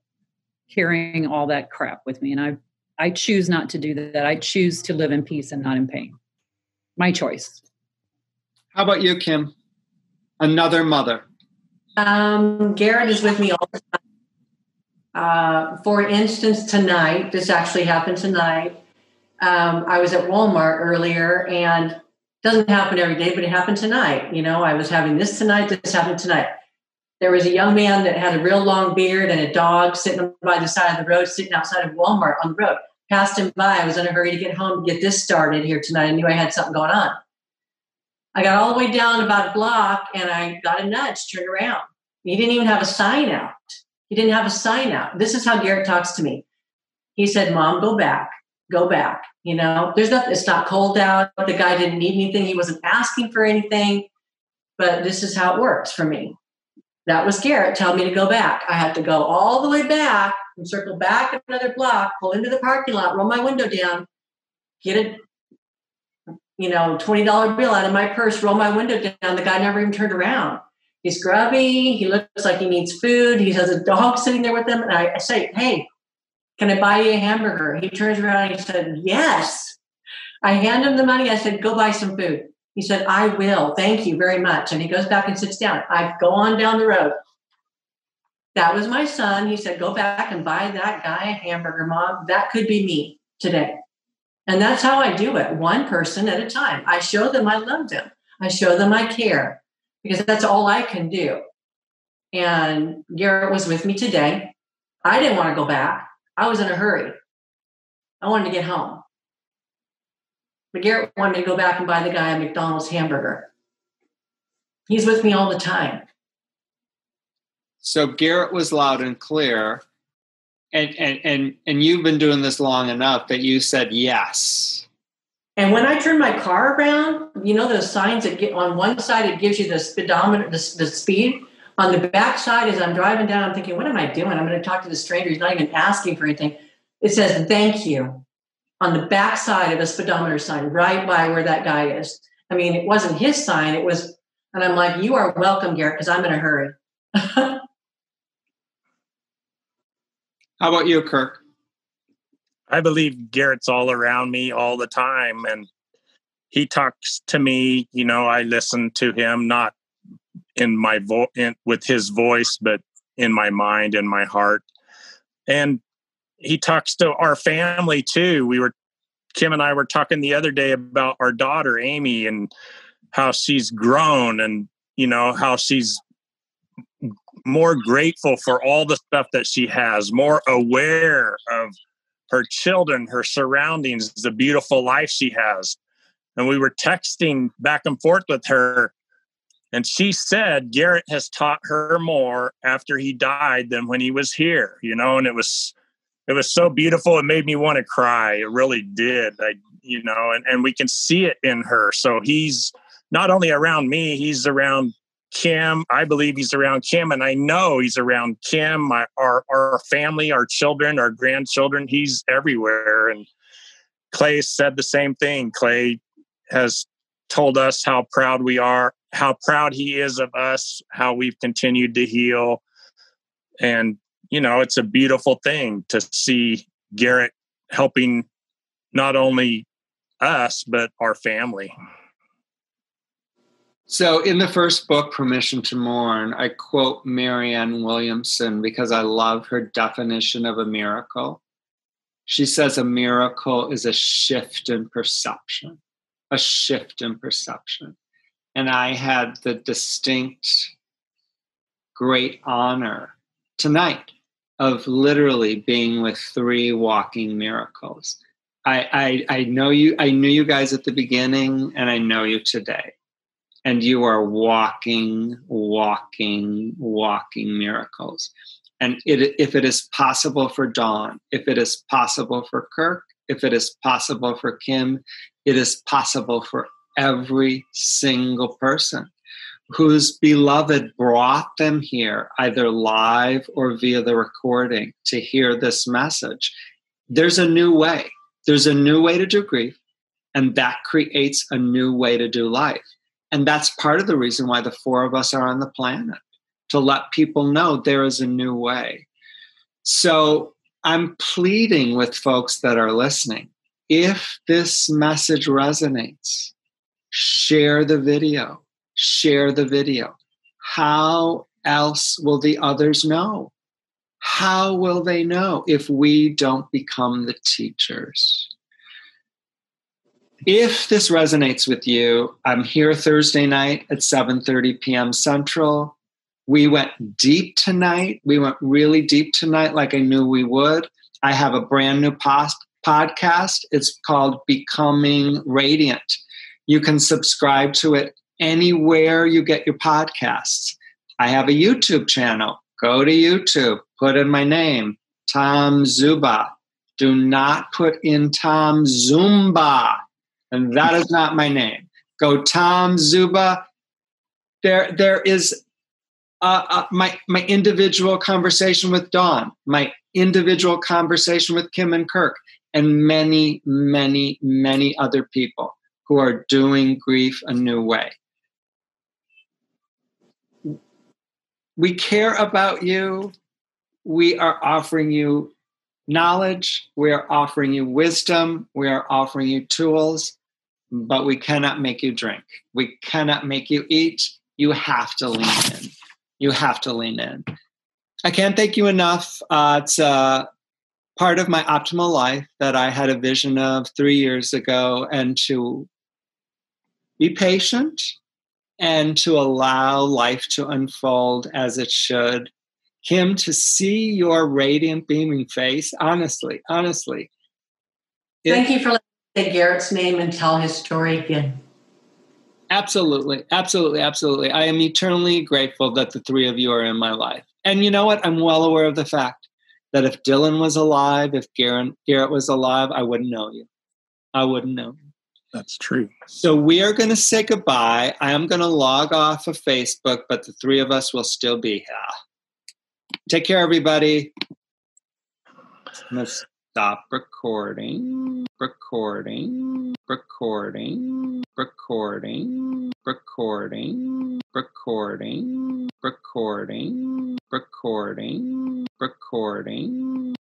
carrying all that crap with me and I I choose not to do that. I choose to live in peace and not in pain. My choice. How about you, Kim? Another mother. Um, Garrett is with me all the time. Uh, for instance, tonight, this actually happened tonight. Um, I was at Walmart earlier and doesn't happen every day, but it happened tonight. You know, I was having this tonight, this happened tonight. There was a young man that had a real long beard and a dog sitting by the side of the road, sitting outside of Walmart on the road. Passed him by. I was in a hurry to get home to get this started here tonight. I knew I had something going on. I got all the way down about a block and I got a nudge, turned around. He didn't even have a sign out. He didn't have a sign out. This is how Garrett talks to me. He said, Mom, go back, go back. You know, there's nothing, it's not cold out. The guy didn't need anything. He wasn't asking for anything, but this is how it works for me. That was Garrett telling me to go back. I had to go all the way back and circle back another block, pull into the parking lot, roll my window down, get a you know, $20 bill out of my purse, roll my window down. The guy never even turned around. He's grubby. He looks like he needs food. He has a dog sitting there with him. And I, say, Hey, can I buy you a hamburger? He turns around and he said, Yes. I hand him the money. I said, go buy some food. He said, I will. Thank you very much. And he goes back and sits down. I go on down the road. That was my son. He said, go back and buy that guy a hamburger, mom. That could be me today. And that's how I do it, one person at a time. I show them I love them. I show them I care because that's all I can do. And Garrett was with me today. I didn't want to go back. I was in a hurry. I wanted to get home. But Garrett wanted to go back and buy the guy a McDonald's hamburger. He's with me all the time. So Garrett was loud and clear. And, and and and you've been doing this long enough that you said yes. And when I turn my car around, you know those signs that get on one side it gives you the speedometer, the, the speed. On the back side, as I'm driving down, I'm thinking, what am I doing? I'm going to talk to the stranger. He's not even asking for anything. It says thank you on the back side of a speedometer sign, right by where that guy is. I mean, it wasn't his sign, it was, and I'm like, you are welcome, Garrett, because I'm in a hurry. [laughs] How about you, Kirk? I believe Garrett's all around me all the time and he talks to me, you know, I listen to him not in my voice with his voice but in my mind and my heart. And he talks to our family too. We were Kim and I were talking the other day about our daughter Amy and how she's grown and you know how she's more grateful for all the stuff that she has, more aware of her children, her surroundings, the beautiful life she has. And we were texting back and forth with her. And she said Garrett has taught her more after he died than when he was here, you know, and it was it was so beautiful it made me want to cry it really did i you know and, and we can see it in her so he's not only around me he's around kim i believe he's around kim and i know he's around kim my our our family our children our grandchildren. He's everywhere. And clay said the same thing. Clay has told us how proud we are how proud he is of us how we've continued to heal. And you know, it's a beautiful thing to see Garrett helping not only us, but our family. So, in the first book, Permission to Mourn, I quote Marianne Williamson because I love her definition of a miracle. She says a miracle is a shift in perception, a shift in perception. And I had the distinct, great honor tonight of literally being with three walking miracles. I, I, I know you, I knew you guys at the beginning, and I know you today. And you are walking, walking, walking miracles. And it, if it is possible for Dawn, if it is possible for Kirk, if it is possible for Kim, it is possible for every single person whose beloved brought them here, either live or via the recording, to hear this message. There's a new way. There's a new way to do grief, and that creates a new way to do life. And that's part of the reason why the four of us are on the planet to let people know there is a new way. So I'm pleading with folks that are listening if this message resonates, share the video share the video. How else will the others know? How will they know if we don't become the teachers? If this resonates with you, I'm here Thursday night at 7:30 p.m. Central. We went deep tonight. We went really deep tonight like I knew we would. I have a brand new post podcast. It's called Becoming Radiant. You can subscribe to it anywhere you get your podcasts. I have a YouTube channel. Go to YouTube, put in my name, Tom Zuba. Do not put in Tom Zumba. And that is not my name. Go Tom Zuba. There, there is uh, uh, my my individual conversation with Dawn, my individual conversation with Kim and Kirk, and many, many, many other people who are doing grief a new way. we care about you. We are offering you knowledge, we are offering you wisdom, we are offering you tools, but we cannot make you drink. We cannot make you eat. You have to lean in. You have to lean in. I can't thank you enough. Uh, it's uh, part of my optimal life that I had a vision of three years ago, and to be patient and to allow life to unfold as it should. Kim, to see your radiant, beaming face, honestly, honestly. Thank you for letting say Garrett's name and tell his story again. Absolutely, absolutely, absolutely. I am eternally grateful that the three of you are in my life. And you know what? I'm well aware of the fact that if Dylan was alive, if Garrett, Garrett was alive, I wouldn't know you. I wouldn't know you. That's true. So we are going to say goodbye. I am going to log off of Facebook, but the three of us will still be here. Take care, everybody. Let's stop recording, recording, recording, recording, recording, recording, recording, recording, recording, recording.